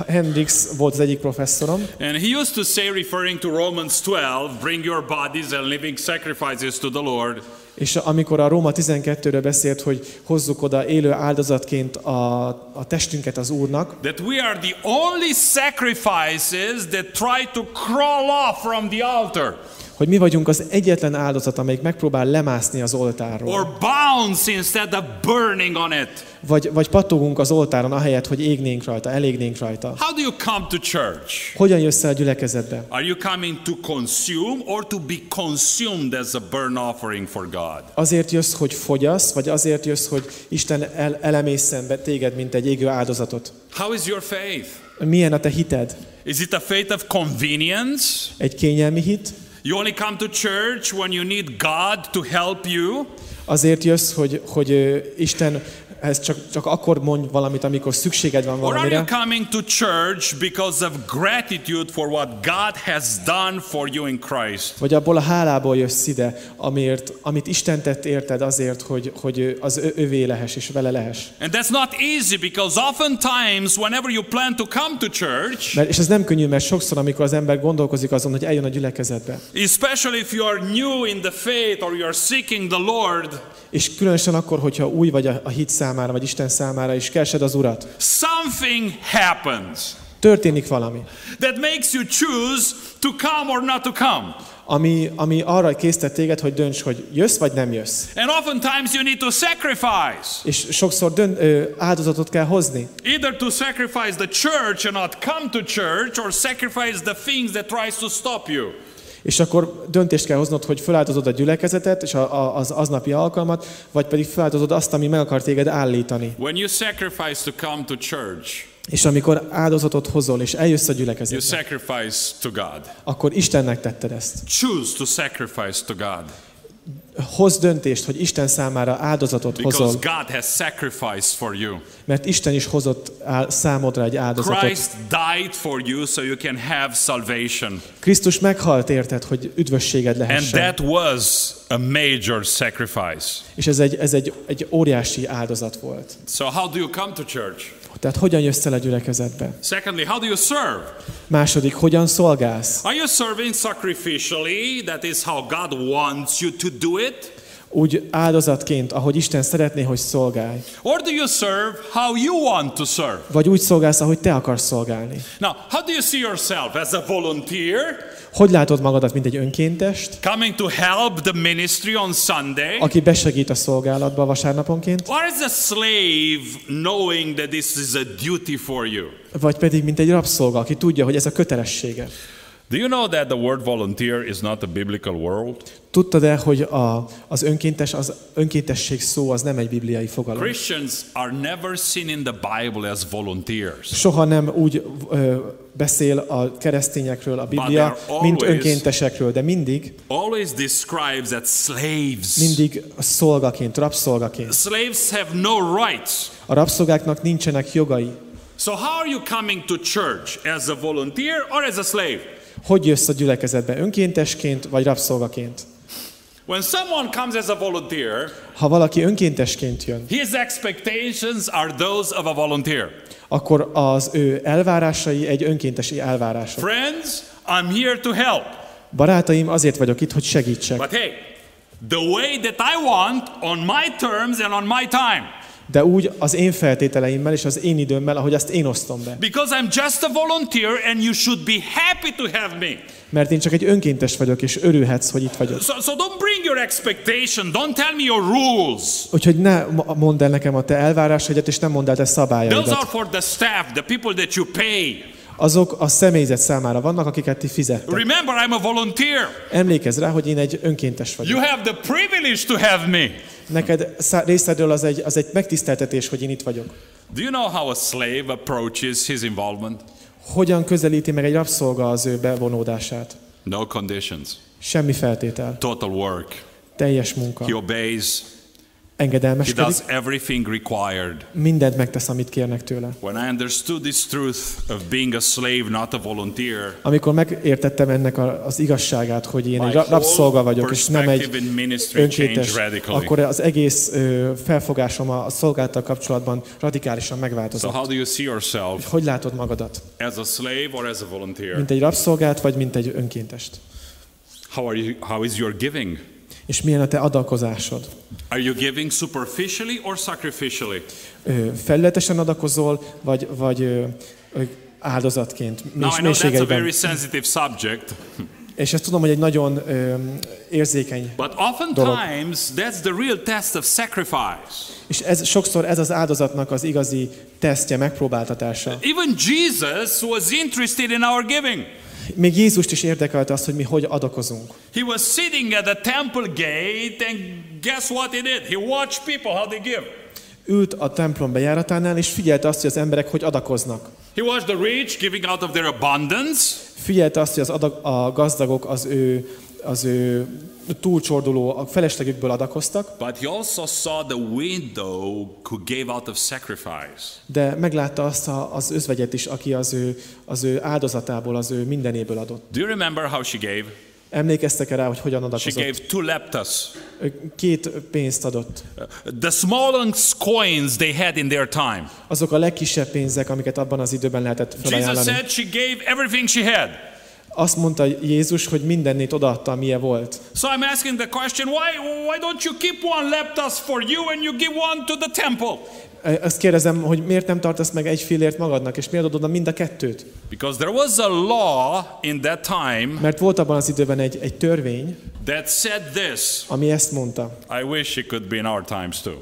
Hendrix volt az egyik professzorom, and he used to say, referring to Romans 12, bring your bodies and living sacrifices to the Lord. és amikor a Róma 12-ről beszélt, hogy hozzuk oda élő áldozatként a, a testünket az Úrnak, That we are the only sacrifices that try to crawl off from the altar hogy mi vagyunk az egyetlen áldozat, amelyik megpróbál lemászni az oltárról. or bounce instead of burning on it. Vagy, vagy pattogunk az oltáron, ahelyett, hogy égnénk rajta, elégnénk rajta. How do you come to church? Hogyan jössz el a gyülekezetbe? Are you coming to consume or to be consumed as a burnt offering for God? Azért jössz, hogy fogyasz, vagy azért jössz, hogy Isten el, elemészen be téged, mint egy égő áldozatot? How is your faith? Milyen a te hited? Is it a faith of convenience? Egy kényelmi hit? You only come to church when you need God to help you? Azért jössz, hogy, hogy Isten ez csak, csak akkor mondj valamit, amikor szükséged van Or are you valamire? coming to church because of gratitude for what God has done for you in Christ? Vagy abból a hálából jössz ide, amiért, amit Isten tett érted azért, hogy, hogy az ö- övé lehess és vele lehess. And that's not easy because oftentimes, whenever you plan to come to church, Mert, és ez nem könnyű, mert sokszor, amikor az ember gondolkozik azon, hogy eljön a gyülekezetbe, especially if you are new in the faith or you are seeking the Lord, és különösen akkor, hogyha új vagy a, a hit számára, vagy Isten számára, és keresed az Urat, something happens történik valami, that makes you choose to come or not to come. ami, ami arra késztet téged, hogy dönts, hogy jössz vagy nem jössz. And oftentimes you need to sacrifice. És sokszor dön, ö, áldozatot kell hozni. Either to sacrifice the church and not come to church, or sacrifice the things that tries to stop you. És akkor döntést kell hoznod, hogy feláldozod a gyülekezetet és a, a, az aznapi alkalmat, vagy pedig feláldozod azt, ami meg akar téged állítani. When you sacrifice to come to church, És amikor áldozatot hozol, és eljössz a you gyülekezetbe, sacrifice to God. akkor Istennek tetted ezt. Choose to sacrifice to God Hoz döntést, hogy Isten számára áldozatot hozol, God has sacrificed for you. mert Isten is hozott számodra egy áldozatot. Christ died for you so you can have salvation. Krisztus meghalt érted, hogy üdvösséged And lehessen. that was a major sacrifice. És ez egy, ez egy, egy óriási áldozat volt. So, how do you come to church? Tehát hogyan jössz el a gyülekezetbe? Secondly, how do you serve? Második, hogyan szolgálsz? Are you serving sacrificially? That is how God wants you to do it. Úgy áldozatként, ahogy Isten szeretné, hogy szolgálj. Or do you serve how you want to serve? Vagy úgy szolgálsz, ahogy te akarsz szolgálni. Now, how do you see yourself? As a volunteer, Hogy látod magadat, mint egy önkéntest, coming to help the ministry on Sunday? aki besegít a szolgálatba vasárnaponként, Or as a slave, knowing that this is a duty for you? vagy pedig mint egy rabszolga, aki tudja, hogy ez a kötelessége. Do you know that the word volunteer is not a biblical word? Tudtad-e, hogy a, az önkéntes, az önkéntesség szó az nem egy bibliai fogalom? Christians are never seen in the Bible as volunteers. Soha nem úgy ö, beszél a keresztényekről a Biblia, mint önkéntesekről, de mindig, Always describes as slaves. mindig szolgaként, rabszolgaként. Slaves have no rights. A rabszolgáknak nincsenek jogai. So how are you coming to church as a volunteer or as a slave? Hogy jössz a gyülekezetbe? Önkéntesként vagy rabszolgaként? When someone comes as a volunteer, Ha valaki önkéntesként jön, his expectations are those of a volunteer. akkor az ő elvárásai egy önkéntesi elvárások. Friends, I'm here to help. Barátaim, azért vagyok itt, hogy segítsek. But hey, the way that I want, on my terms and on my time. De úgy az én feltételeimmel és az én időmmel, ahogy azt én osztom be. Because I'm just a volunteer and you should be happy to have me. Mert én csak egy önkéntes vagyok, és örülhetsz, hogy itt vagyok. So, so don't bring your expectation. Don't tell me your rules. Úgyhogy ne mondd el nekem a te elvárásaidat, és nem mondd el te Those are szabályaidat. for the staff, the people that you pay. Azok a személyzet számára vannak, akiket ti fizettek. Remember, I'm a volunteer. Emlékezz rá, hogy én egy önkéntes vagyok. You have the privilege to have me. Neked részedről az egy, az egy megtiszteltetés, hogy én itt vagyok. Do you know how a slave approaches his involvement? Hogyan közelíti meg egy rabszolga az ő bevonódását? No conditions. Semmi feltétel. Total work. Teljes munka. He obeys. He Engedelmeskedik. does everything required. Mindent megtesz, amit kérnek tőle. When I understood this truth of being a slave, not a volunteer, Amikor megértettem ennek a, az igazságát, hogy én egy ra- rabszolga vagyok, és nem egy önkéntes, akkor az egész ö, felfogásom a szolgálattal kapcsolatban radikálisan so megváltozott. how do you see yourself? Hogy látod magadat? As a slave or as a volunteer? Mint egy rabszolgát, vagy mint egy önkéntest? How are you? How is your giving? És milyen a te adakozásod? Are you giving superficially or sacrificially? Felületesen adakozol, vagy, vagy áldozatként, Now I know that's a very sensitive subject, És ezt tudom, hogy egy nagyon ö, érzékeny. but oftentimes that's the real test of sacrifice. És ez, sokszor ez az áldozatnak az igazi tesztje, megpróbáltatása. Even Jesus was interested in our giving. Még Jézust is érdekelte azt, hogy mi hogy adakozunk. He was sitting at the temple gate, and guess what he did? He watched people how they give. Ült a templom bejáratánál, és figyelte azt, hogy az emberek hogy adakoznak. He watched the rich giving out of their abundance. Figyelte azt, hogy az adag, a gazdagok az ő, az ő túlcsorduló, a feleslegükből adakoztak, But he also saw the widow who gave out of sacrifice. de meglátta azt a, az özvegyet is, aki az ő, az ő áldozatából, az ő mindenéből adott. Do you remember how she gave? Emlékeztek-e rá, hogy hogyan She adakozott? gave two leptas. Két pénzt adott. The smallest coins they had in their time. Azok a legkisebb pénzek, amiket abban az időben lehetett Jesus felajánlani. said she gave everything she had. Azt mondta Jézus, hogy mindennét odaadta, amilyen volt. So I'm asking the question, why, why don't you keep one leptas for you and you give one to the temple? Azt kérdezem, hogy miért nem tartasz meg egy fillért magadnak, és miért adod mind a kettőt? Because there was a law in that time Mert volt abban az időben egy, egy törvény, that said this. ami ezt mondta. I wish it could be in our times too.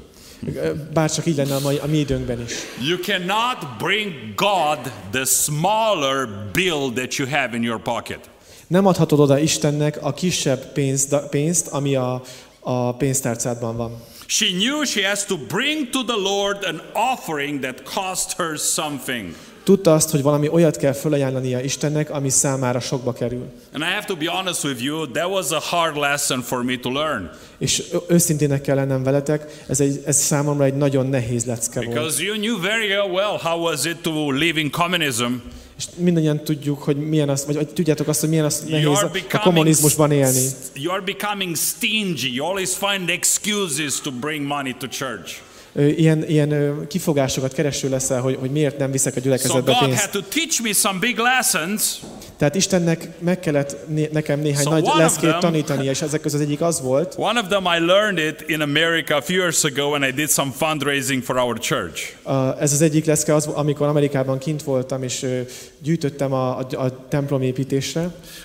Bár csak így lenne a, mai, a mi időnkben is. You cannot bring God the smaller bill that you have in your pocket. Nem adhatod oda Istennek a kisebb pénzt, pénzt ami a, a pénztárcádban van. She knew she has to bring to the Lord an offering that cost her something. Tudta azt, hogy valami olyat kell felajánlania Istennek, ami számára sokba kerül. And I have to be honest with you, that was a hard lesson for me to learn. És őszintének kell lennem veletek, ez, egy, ez számomra egy nagyon nehéz lecke volt. Because you knew very well how was it to live in communism. És mindannyian tudjuk, hogy milyen az, vagy, tudjátok azt, hogy milyen az nehéz a, kommunizmusban élni. you are becoming stingy. You always find excuses to bring money to church. Ilyen, ilyen kifogásokat kereső leszel, hogy, hogy miért nem viszek a So gyülekezetbe God pénzt. to teach me some big lessons. Tehát Istennek meg kellett né- nekem néhány So nagy leszkét them- tanítania, és ezek között az egyik az volt, One of them I learned it in America a few years ago when I did some fundraising for our church. a, ez az egyik leszke az, amikor Amerikában kint voltam, és ö, gyűjtöttem a, a, a templom építésre,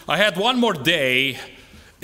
I had one more day,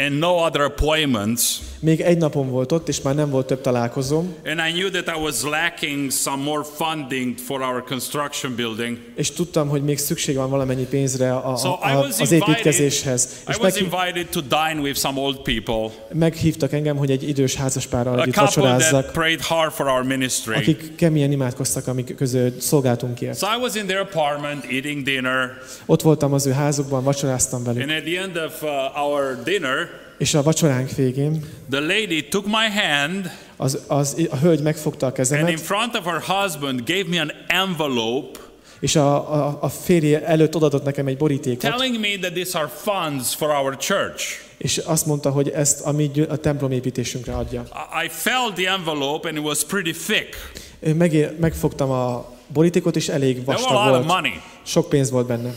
and no other appointments. Még egy napom volt ott, és már nem volt több találkozóm, And I knew that I was lacking some more funding for our construction building. és tudtam, hogy még szükség van valamennyi pénzre a, So a, a, az építkezéshez. I És was meghív, invited to dine with some old people, meghívtak engem, hogy egy idős házaspárral együtt vacsorázzak, prayed hard for our ministry. akik keményen imádkoztak, amik között szolgáltunkért. So I was in their apartment eating dinner, Ott voltam az ő házukban, vacsoráztam velük. and at the end of uh, our dinner, És a vacsoránk végén the lady took my hand az, az, a hölgy megfogta a and in kezemet, front of her husband gave me an envelope és a, a, a férje előtt odadott nekem egy borítékot, telling me that these are funds for our church. és azt mondta, hogy ezt a mi a templomépítésünkre adja. I felt the envelope and it was pretty thick. Meg, megfogtam a borítékot, és elég vastag volt. Sok pénz volt benne.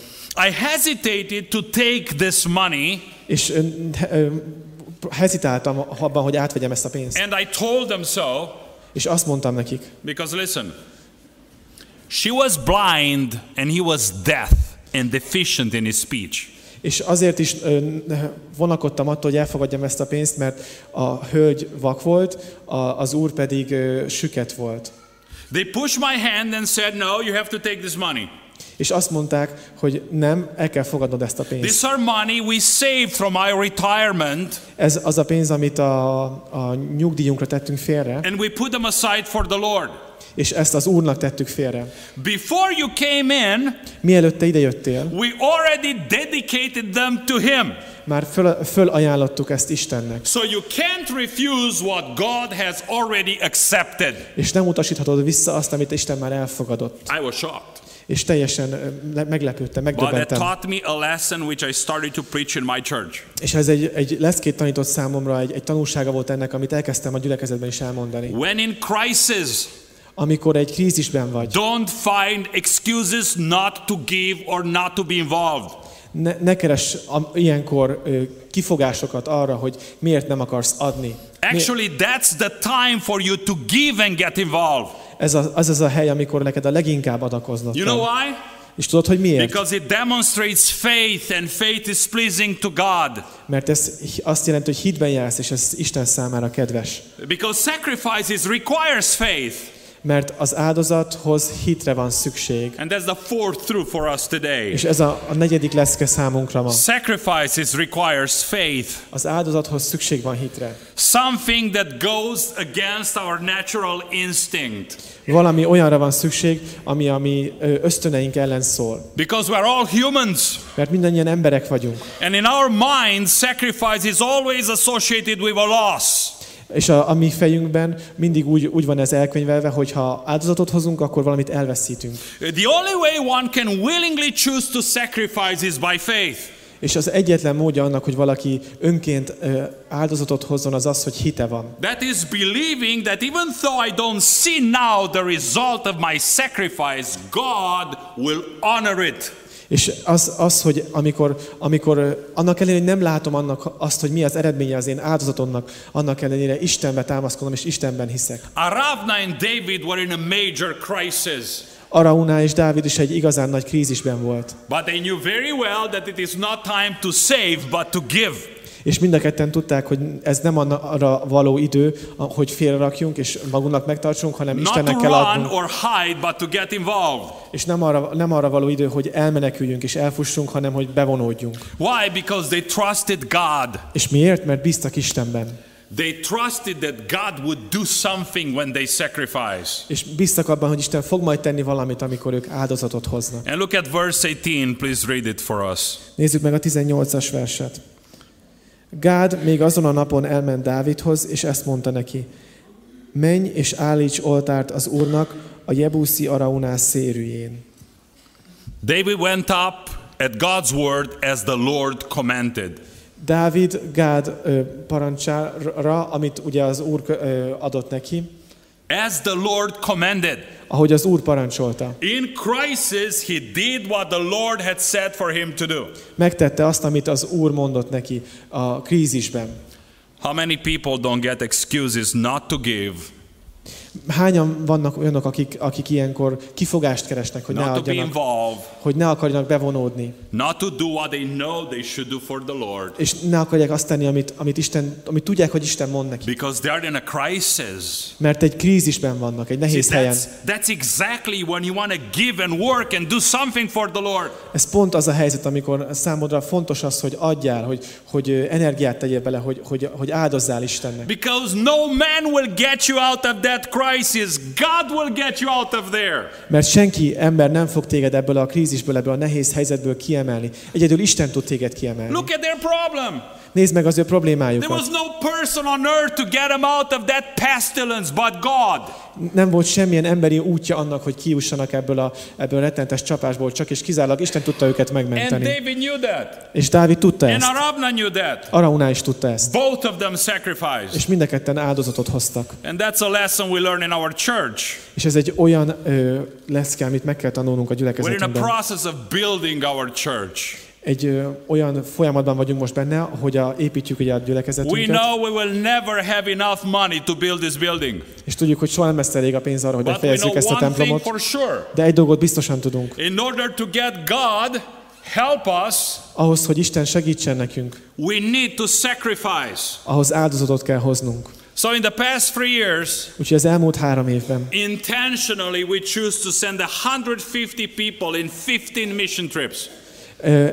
I hesitated to take this money És hezitáltam abban, hogy átvegyem ezt a pénzt. and I told them so És azt mondtam nekik, because listen, she was blind and he was deaf and deficient in his speech. és azért is vonakodtam attól, hogy elfogadjam ezt a pénzt, mert a hölgy vak volt, az úr pedig süket volt. They pushed my hand and said, No, you have to take this money. És azt mondták, hogy nem, el kell fogadnod ezt a pénzt. This our money we saved from our retirement Ez az a pénz, amit a, a nyugdíjunkra tettünk félre, and we put them aside for the Lord. és ezt az úrnak tettük félre. Before you came in, Mielőtt te idejöttél, we already dedicated them to Him. már föl, fölajánlottuk ezt Istennek. So you can't refuse what God has already accepted. És nem utasíthatod vissza azt, amit Isten már elfogadott. I was shocked. És teljesen meglepődtem, But megdöbbentem. taught me a lesson which I started to preach in my church. És ez egy, egy leszkét tanított számomra, egy, egy tanulsága volt ennek, amit elkezdtem a gyülekezetben is elmondani. When in crisis, Amikor egy krízisben vagy, don't find excuses not to give or not to be involved. ne, ne keres ilyenkor kifogásokat arra, hogy miért nem akarsz adni. Actually, that's the time for you to give and get involved. Ez az, az az a hely, amikor neked a leginkább adakoznod You know why? És tudod, hogy miért? Because it demonstrates faith, and faith is pleasing to God. Mert ez azt jelenti, hogy hitben jársz, és ez Isten számára kedves. Because sacrifices requires faith. Mert az áldozathoz hitre van szükség. And that's the fourth truth for us today. És ez a, a negyedik leszke számunkra ma. Sacrifices requires faith. Az áldozathoz szükség van hitre. Something that goes against our natural instinct. Valami olyanra van szükség, ami a mi ö, ösztöneink ellen szól. Because we're all humans. Mert mindannyian emberek vagyunk. And in our minds, sacrifice is always associated with a loss. És a, a mi fejünkben mindig úgy, úgy van ez elkönyvelve, hogy ha áldozatot hozunk, akkor valamit elveszítünk. The only way one can willingly choose to sacrifice is by faith. És az egyetlen módja annak, hogy valaki önként áldozatot hozzon, az az, hogy hite van. That is believing that even though I don't see now the result of my sacrifice, God will honor it. És az, az hogy amikor, amikor annak ellenére, hogy nem látom annak azt, hogy mi az eredménye az én áldozatomnak, annak ellenére Istenbe támaszkodom, és Istenben hiszek. Aravna and David were in a major crisis, Arauna és Dávid is egy igazán nagy krízisben volt. but they knew very well that it is not time to save, but to give. És mind a ketten tudták, hogy ez nem arra való idő, hogy félrerakjunk és magunknak megtartsunk, hanem Not Istennek kell adnunk. or hide, but to get involved. És nem arra, nem arra való idő, hogy elmeneküljünk és elfussunk, hanem hogy bevonódjunk. Why? Because they trusted God. És miért? Mert bíztak Istenben. They trusted that God would do something when they sacrifice. És bíztak abban, hogy Isten fog majd tenni valamit, amikor ők áldozatot hoznak. And look at verse 18, please read it for us. Nézzük meg a 18-as verset. Gád még azon a napon elment Dávidhoz, és ezt mondta neki. Menj és állíts oltárt az Úrnak a Jebuszi Araunás szérűjén. David went up at God's word as the Lord commanded. Dávid Gád ö, parancsára, amit ugye az Úr ö, adott neki, As the Lord commanded. ahogy az Úr parancsolta. In crisis, he did what the Lord had said for him to do. Megtette azt, amit az Úr mondott neki a krízisben. How many people don't get excuses not to give Hányan vannak olyanok, akik, akik ilyenkor kifogást keresnek, hogy ne, not adjanak, hogy ne akarjanak bevonódni, not to do what they know they should do for the Lord, és ne akarják azt tenni, amit, amit, Isten, amit tudják, hogy Isten mond neki. because they're in a crisis. Mert egy krízisben vannak, egy See, nehéz helyen. that's, that's exactly when you want to give and work and do something for the Lord. Ez pont az a helyzet, amikor számodra fontos az, hogy adjál, hogy, hogy energiát tegyél bele, hogy, hogy, hogy áldozzál Istennek. Because no man will get you out of that crisis. God will get you out of there. Mert senki ember nem fog téged ebből a krízisből, ebből a nehéz helyzetből kiemelni. Egyedül Isten tud téged kiemelni. Look at their problem. Nézd meg az ő There problémájukat. was no person on earth to get them out of that pestilence but God. Nem volt semmilyen emberi útja annak, hogy kiussanak ebből a, ebből a rettentes csapásból, csak és kizárólag Isten tudta őket And megmenteni. David knew that. És Dávid tudta And ezt. Arabna knew that. Araunál is tudta ezt. Both of them sacrificed. És mind a ketten áldozatot hoztak. And that's a lesson we learn in our church. És ez egy olyan ö, leszke, amit meg kell tanulnunk a We're in a gyülekezetünkben. process of building our church. Egy ö, olyan folyamatban vagyunk most benne, hogy a, építjük ugye a We gyülekezetünket, know we will never have enough money to build this building. és tudjuk, hogy soha nem lesz elég a pénz arra, hogy But we know befejezzük ezt a one thing templomot, for sure. de egy dolgot biztosan tudunk. In order to get God help us, Ahhoz, hogy Isten segítsen nekünk, we need to sacrifice. ahhoz áldozatot kell hoznunk. So in the past three years, Úgyhogy az elmúlt három évben intentionally we choose to send 150 people in 15 mission trips. ö,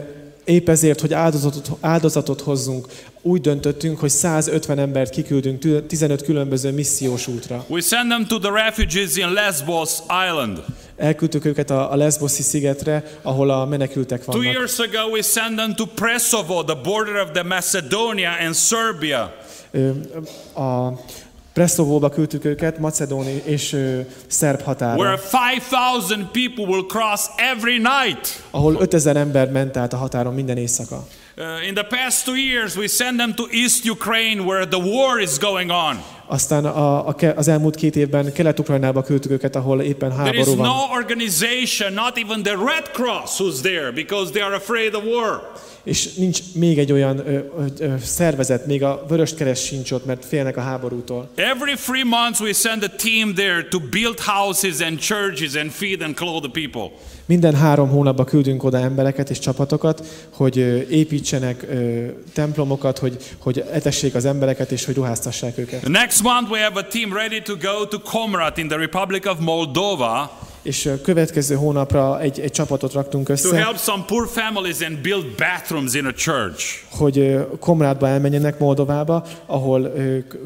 épp ezért, hogy áldozatot, áldozatot hozzunk, úgy döntöttünk, hogy 150 embert kiküldünk tü- 15 különböző missziós útra. We send them to the refugees in Lesbos Island. Elküldtük őket a, a Lesboszi szigetre, ahol a menekültek Two vannak. years ago, we sent them to Presovo, the border of the Macedonia and Serbia. Ö, A Preszovóba küldtük őket, Macedóni és ö, szerb where határa, 5,000 people will cross every night. ahol 5000 ember ment át a határon minden éjszaka. Uh, in the past two years, we send them to East Ukraine where the war is going on. Aztán a, a, az elmúlt két évben Kelet-Ukrajnába küldtük őket, ahol éppen There is háború van. no organization, not even the Red Cross, who's there because they are afraid of war. És nincs még egy olyan ö, ö, szervezet, még a Vöröskereszt sincs ott, mert félnek a háborútól. Every three months, we send a team there to build houses and churches and feed and clothe the people. Minden három hónapban küldünk oda embereket és csapatokat, hogy építsenek templomokat, hogy, hogy etessék az embereket és hogy ruháztassák őket. The next month, we have a team ready to go to Komrat in the Republic of Moldova És következő hónapra egy, egy csapatot raktunk to össze, help some poor families and build bathrooms in a church. hogy Komrádba elmenjenek Moldovába, ahol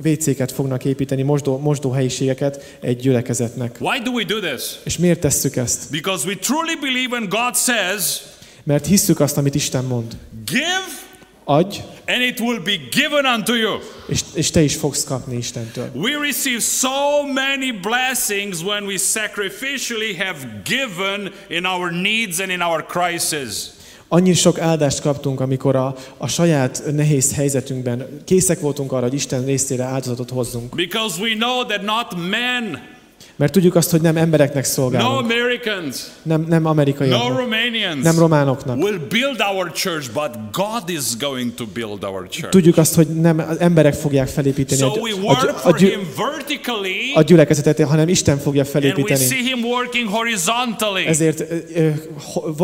WC-ket fognak építeni, mosdó, mosdó helyiségeket egy gyülekezetnek. Why do we do this? És miért tesszük ezt? Because we truly believe when God says, Mert hisszük azt, amit Isten mond. Give, Adj, and it will be given unto you. és, és te is fogsz kapni Istentől. We receive so many blessings when we sacrificially have given in our needs and in our crisis. Annyi sok áldást kaptunk, amikor a, a saját nehéz helyzetünkben készek voltunk arra, hogy Isten részére áldozatot hozzunk. Because we know that not men, Mert tudjuk azt, hogy nem embereknek no szolgálunk, Americans, nem, nem no amerikaiaknak, Romanians nem románoknak. will build our church, but God is going to build our church. Tudjuk azt, hogy nem emberek fogják felépíteni So a, we a, work a, for gyü- Him vertically, a gyülekezetet, hanem Isten fogja and we felépíteni. see Him working horizontally. Ezért ö, ö,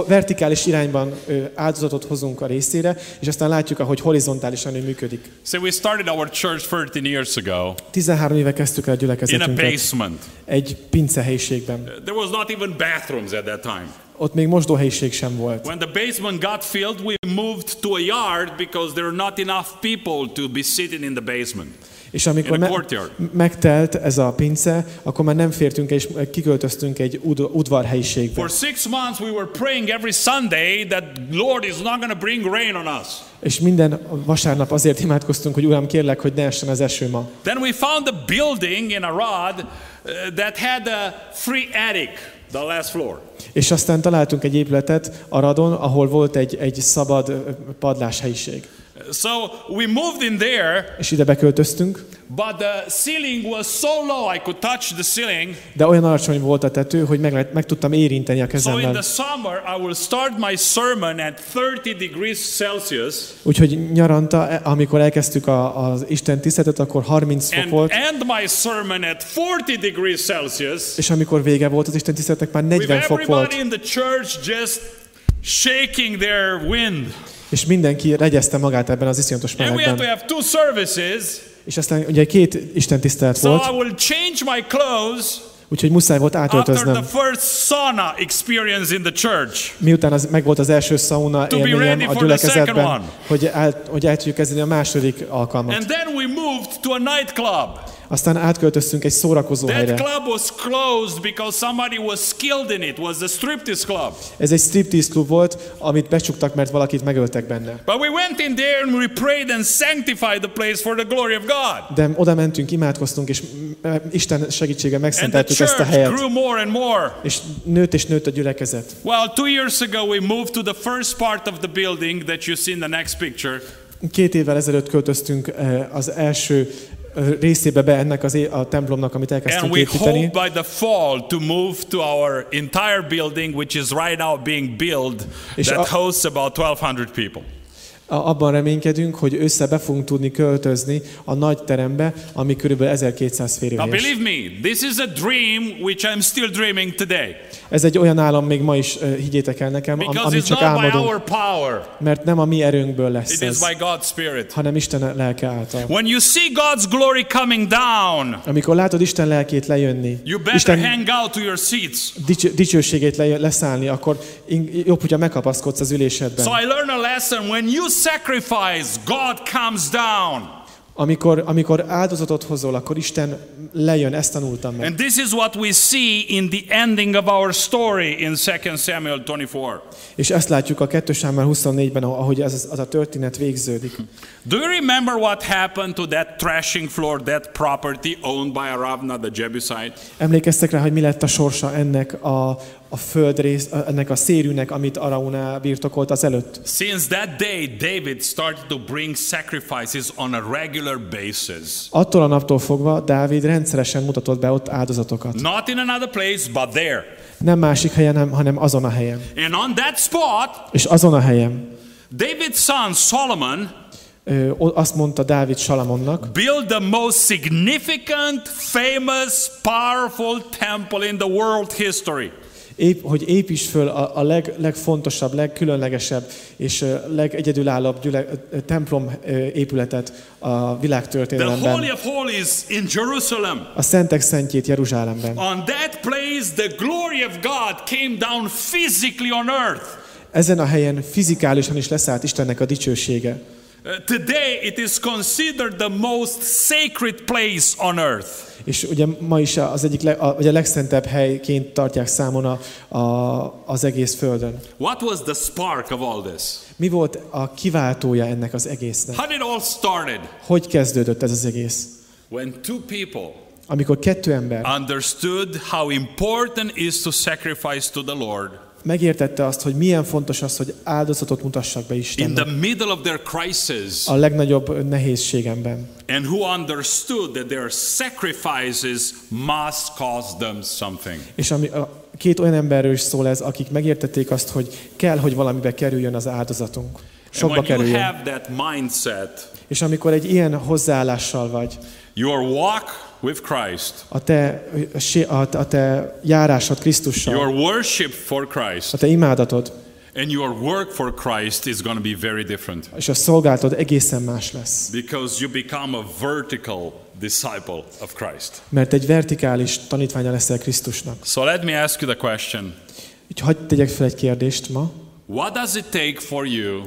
vertikális irányban ö, áldozatot hozunk a részére, és aztán látjuk, ahogy horizontálisan ő működik. So we started our church 13 years ago 13 éve kezdtük el a in a gyülekezetünket basement. egy pince helyiségben. There was not even bathrooms at that time. Ott még mosdóhelyiség sem volt. When the basement got filled, we moved to a yard because there were not enough people to be sitting in the basement. És amikor a me- megtelt ez a pince, akkor már nem fértünk és kiköltöztünk egy ud- udvarhelyiségbe. For six months, we were praying every Sunday that Lord is not going to bring rain on us. És minden vasárnap azért imádkoztunk, hogy Uram, kérlek, hogy ne essen az eső ma. Then we found a building in Arad uh, that had a free attic, the last floor. És aztán találtunk egy épületet a Radon, ahol volt egy, egy szabad ö, padláshelyiség. So we moved in there, És ide beköltöztünk, but the ceiling was so low I could touch the ceiling. de olyan alacsony volt a tető, hogy meg, meg tudtam érinteni a So in the kezemmel. summer, I will start my sermon at 30 degrees Celsius Úgyhogy nyaranta, e- amikor elkezdtük a, az Isten tiszteletet, akkor 30 fok and volt, end my sermon at 40 degrees Celsius. és amikor vége volt az Isten tiszteletnek, már With 40 fok volt, in the church just shaking their wind. és mindenki regyezte magát ebben az iszonyatos And we had to melegben. have two services. És aztán ugye két Isten tisztelet So volt, I will change my clothes úgyhogy muszáj volt after átöltöznem. the first sauna experience in the church. Miután az, meg volt az első ready élményem a gyülekezetben, hogy el, hogy el tudjuk kezdeni a második alkalmat. And then we moved to a nightclub. Aztán átköltöztünk egy szórakozó That helyre. club was closed because somebody was skilled in it. Was the striptease club. Ez egy striptease klub volt, amit becsuktak, mert valakit megöltek benne. But we went in there and we prayed and sanctified the place for the glory of God. De oda mentünk, imádkoztunk, és Isten segítsége megszenteltük ezt a helyet. grew more and more. És nőtt és nőtt a gyülekezet. Well, two years ago, we moved to the first part of the building that you see in the next picture. Két évvel ezelőtt költöztünk eh, az első részébe be ennek az a templomnak, amit And we építeni. hope by the fall to move to our entire building, which is right now being built, that hosts about 1,200 people. Abban reménykedünk, hogy össze be fogunk tudni költözni a nagy terembe, ami kb. 1200 Now, férőhelyes. believe me, this is a dream which I'm still dreaming today. Ez egy olyan állam még ma is, eh, higgyétek el nekem, am- amit csak álmodunk, mert nem a mi erőnkből lesz it is ez, by God's Spirit. hanem Isten lelke által. When you see God's glory coming down, Amikor látod Isten lelkét lejönni, you better Isten hang out to your seats. dics- dicsőségét le- leszállni, akkor jobb, hogyha megkapaszkodsz az ülésedben. So I learned a lesson when you sacrifice, God comes down. Amikor, amikor áldozatot hozol, akkor Isten lejön, ezt tanultam meg. And this is what we see in the ending of our story in 2 Samuel 24. És ezt látjuk a 2 Sámuel 24-ben, ahogy az, az a történet végződik. Do you remember what happened to that threshing floor, that property owned by Aravna the Jebusite? Emlékeztek rá, hogy mi lett a sorsa ennek a, a földrész, ennek a szérűnek, amit Araunál birtokolt az előtt? Since that day, David started to bring sacrifices on a regular basis. Attól a naptól fogva Dávid rendszeresen mutatott be ott áldozatokat. Not in another place, but there. Nem másik helyen, nem, hanem azon a helyen. And on that spot, És azon a helyen David's son Solomon ö, azt mondta Dávid Salamonnak, built the most significant, famous, powerful temple in the world history. Ép, hogy építs föl a, a leg, legfontosabb, legkülönlegesebb és legegyedülállóbb gyüle, templom épületet a világ The Holy történelemben. of Holies in Jerusalem. A Szentek Szentjét Jeruzsálemben. On that place, the glory of God came down physically on earth. Ezen a helyen fizikálisan is leszállt Istennek a dicsősége. Uh, today, it is considered the most sacred place on earth. És ugye ma is az egyik leg, a, vagy a legszentebb helyként tartják számon a, a, az egész földön. What was the spark of all this? Mi volt a kiváltója ennek az egésznek? How did all started? Hogy kezdődött ez az egész? When two people Amikor kettő ember understood how important is to sacrifice to the Lord megértette azt, hogy milyen fontos az, hogy áldozatot mutassak be in Istennek the middle of their crisis, a legnagyobb nehézségemben. and who understood that their sacrifices must cost them something. És ami, a két olyan emberről is szól ez, akik megértették azt, hogy kell, hogy valamibe kerüljön az áldozatunk. Sokba when you kerüljön. have that mindset, És amikor egy ilyen hozzáállással vagy, your walk with Christ, a te, a, te járásod Krisztussal, your worship for Christ, a te imádatod and your work for Christ is going to be very different és a szolgálatod egészen más lesz. because you become a vertical disciple of Christ. Mert egy vertikális tanítványa leszel Krisztusnak. So let me ask you the question Úgyhogy hagyd tegyek fel egy kérdést ma. What does it take for you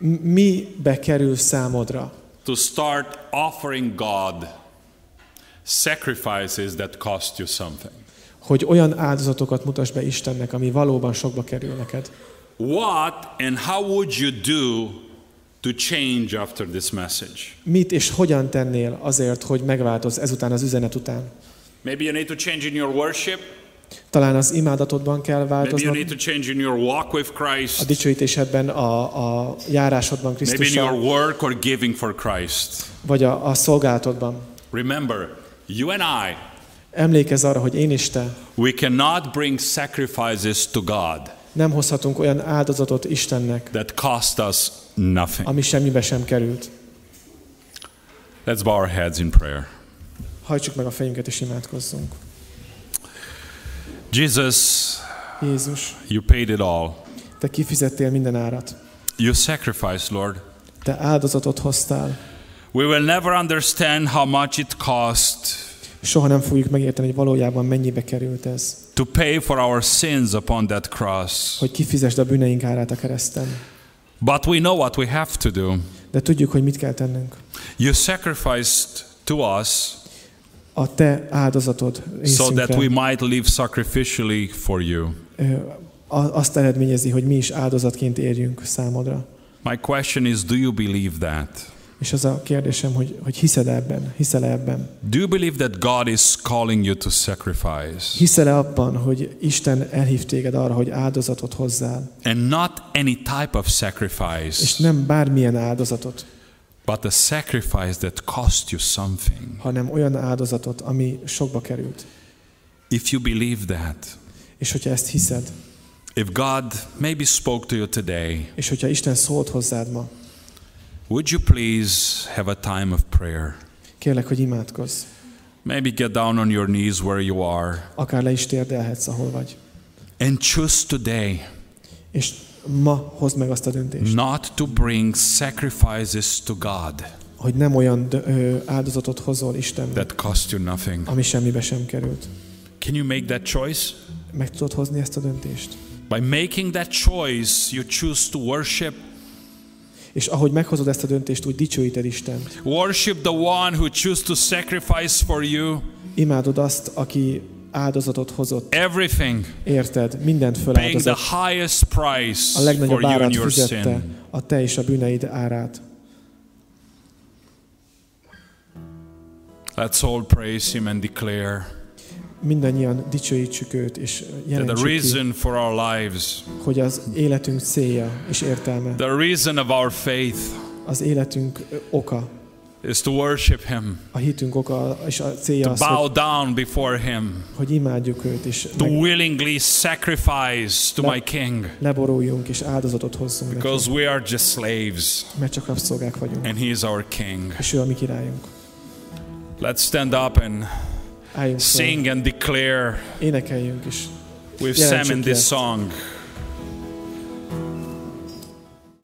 M- Mibe kerül számodra, to start offering God sacrifices that cost you something? hogy olyan áldozatokat mutass be Istennek, ami valóban sokba kerül neked? What and how would you do to change after this message? Mit és hogyan tennél azért, hogy megváltoz ezután az üzenet után? Maybe you need to change in your worship. Talán az imádatodban kell Maybe you változnod, need to change in your walk with a Christ. dicsőítésedben, a, a járásodban Maybe in your Krisztussal, work or giving for Christ. vagy a, a szolgálatodban. Remember, you and I, Emlékezz arra, hogy én és te we cannot bring sacrifices to God nem hozhatunk olyan áldozatot Istennek, that cost us nothing. ami semmibe sem került. Let's bow our heads in prayer. Hajtsuk meg a fejünket és imádkozzunk. Jesus, Jézus, you paid it all. te kifizettél minden árat. You sacrificed, Lord. Te áldozatot hoztál. We will never understand how much it cost Soha nem fogjuk megérteni, hogy valójában mennyibe került ez. to pay for our sins upon that cross. Hogy kifizesd a bűneink árát a kereszten. But we know what we have to do. De tudjuk, hogy mit kell tennünk. You sacrificed to us A te áldozatod so that we might live sacrificially for you. azt eredményezi, hogy mi is áldozatként érjünk számodra. My question is do you believe that? És az a kérdésem, hogy, hogy hiszed ebben, hiszel -e ebben? Do you believe that God is calling you to sacrifice? Hiszel-e abban, hogy Isten elhív téged arra, hogy áldozatot hozzál? And not any type of És sacrifice, nem bármilyen áldozatot, but a sacrifice that cost you something. hanem olyan áldozatot, ami sokba került. If you believe that, És hogyha ezt hiszed, if God maybe spoke to you today, és hogyha Isten szólt hozzád ma, would you please have a time of prayer? kérlek, hogy imádkozz. Maybe get down on your knees where you are Akár le is térdelhetsz, ahol vagy. and choose today És ma hozd meg azt a döntést, not to bring sacrifices to God hogy nem olyan ö, áldozatot hozol Istennek, that cost you nothing. ami semmibe sem került. Can you make that choice? Meg tudod hozni ezt a döntést? By making that choice, you choose to worship. És ahogy meghozod ezt a döntést, úgy dicsőíted Istent. Worship the one who chose to sacrifice for you Imádod azt, aki áldozatot hozott. everything, Érted? Mindent paying the highest price A for legnagyobb you and your fizette, sin. a te és a bűneid árát. Let's all praise him and declare Mindannyian dicsőítsük őt, és the jelentsük ki, reason for our lives, hogy az életünk célja és értelme, the reason of our faith az életünk oka, is to worship him, a hitünk oka, és a célja to az, bow hogy, down before him, hogy imádjuk őt, és to meg willingly sacrifice to my king. leboruljunk, és áldozatot hozzunk neki, Because we are just slaves mert csak rabszolgák vagyunk, and he is our king. és ő a mi királyunk. Let's stand up and Álljunk fel, sing and declare. Énekeljünk, és with Jelentsük Sam in this song.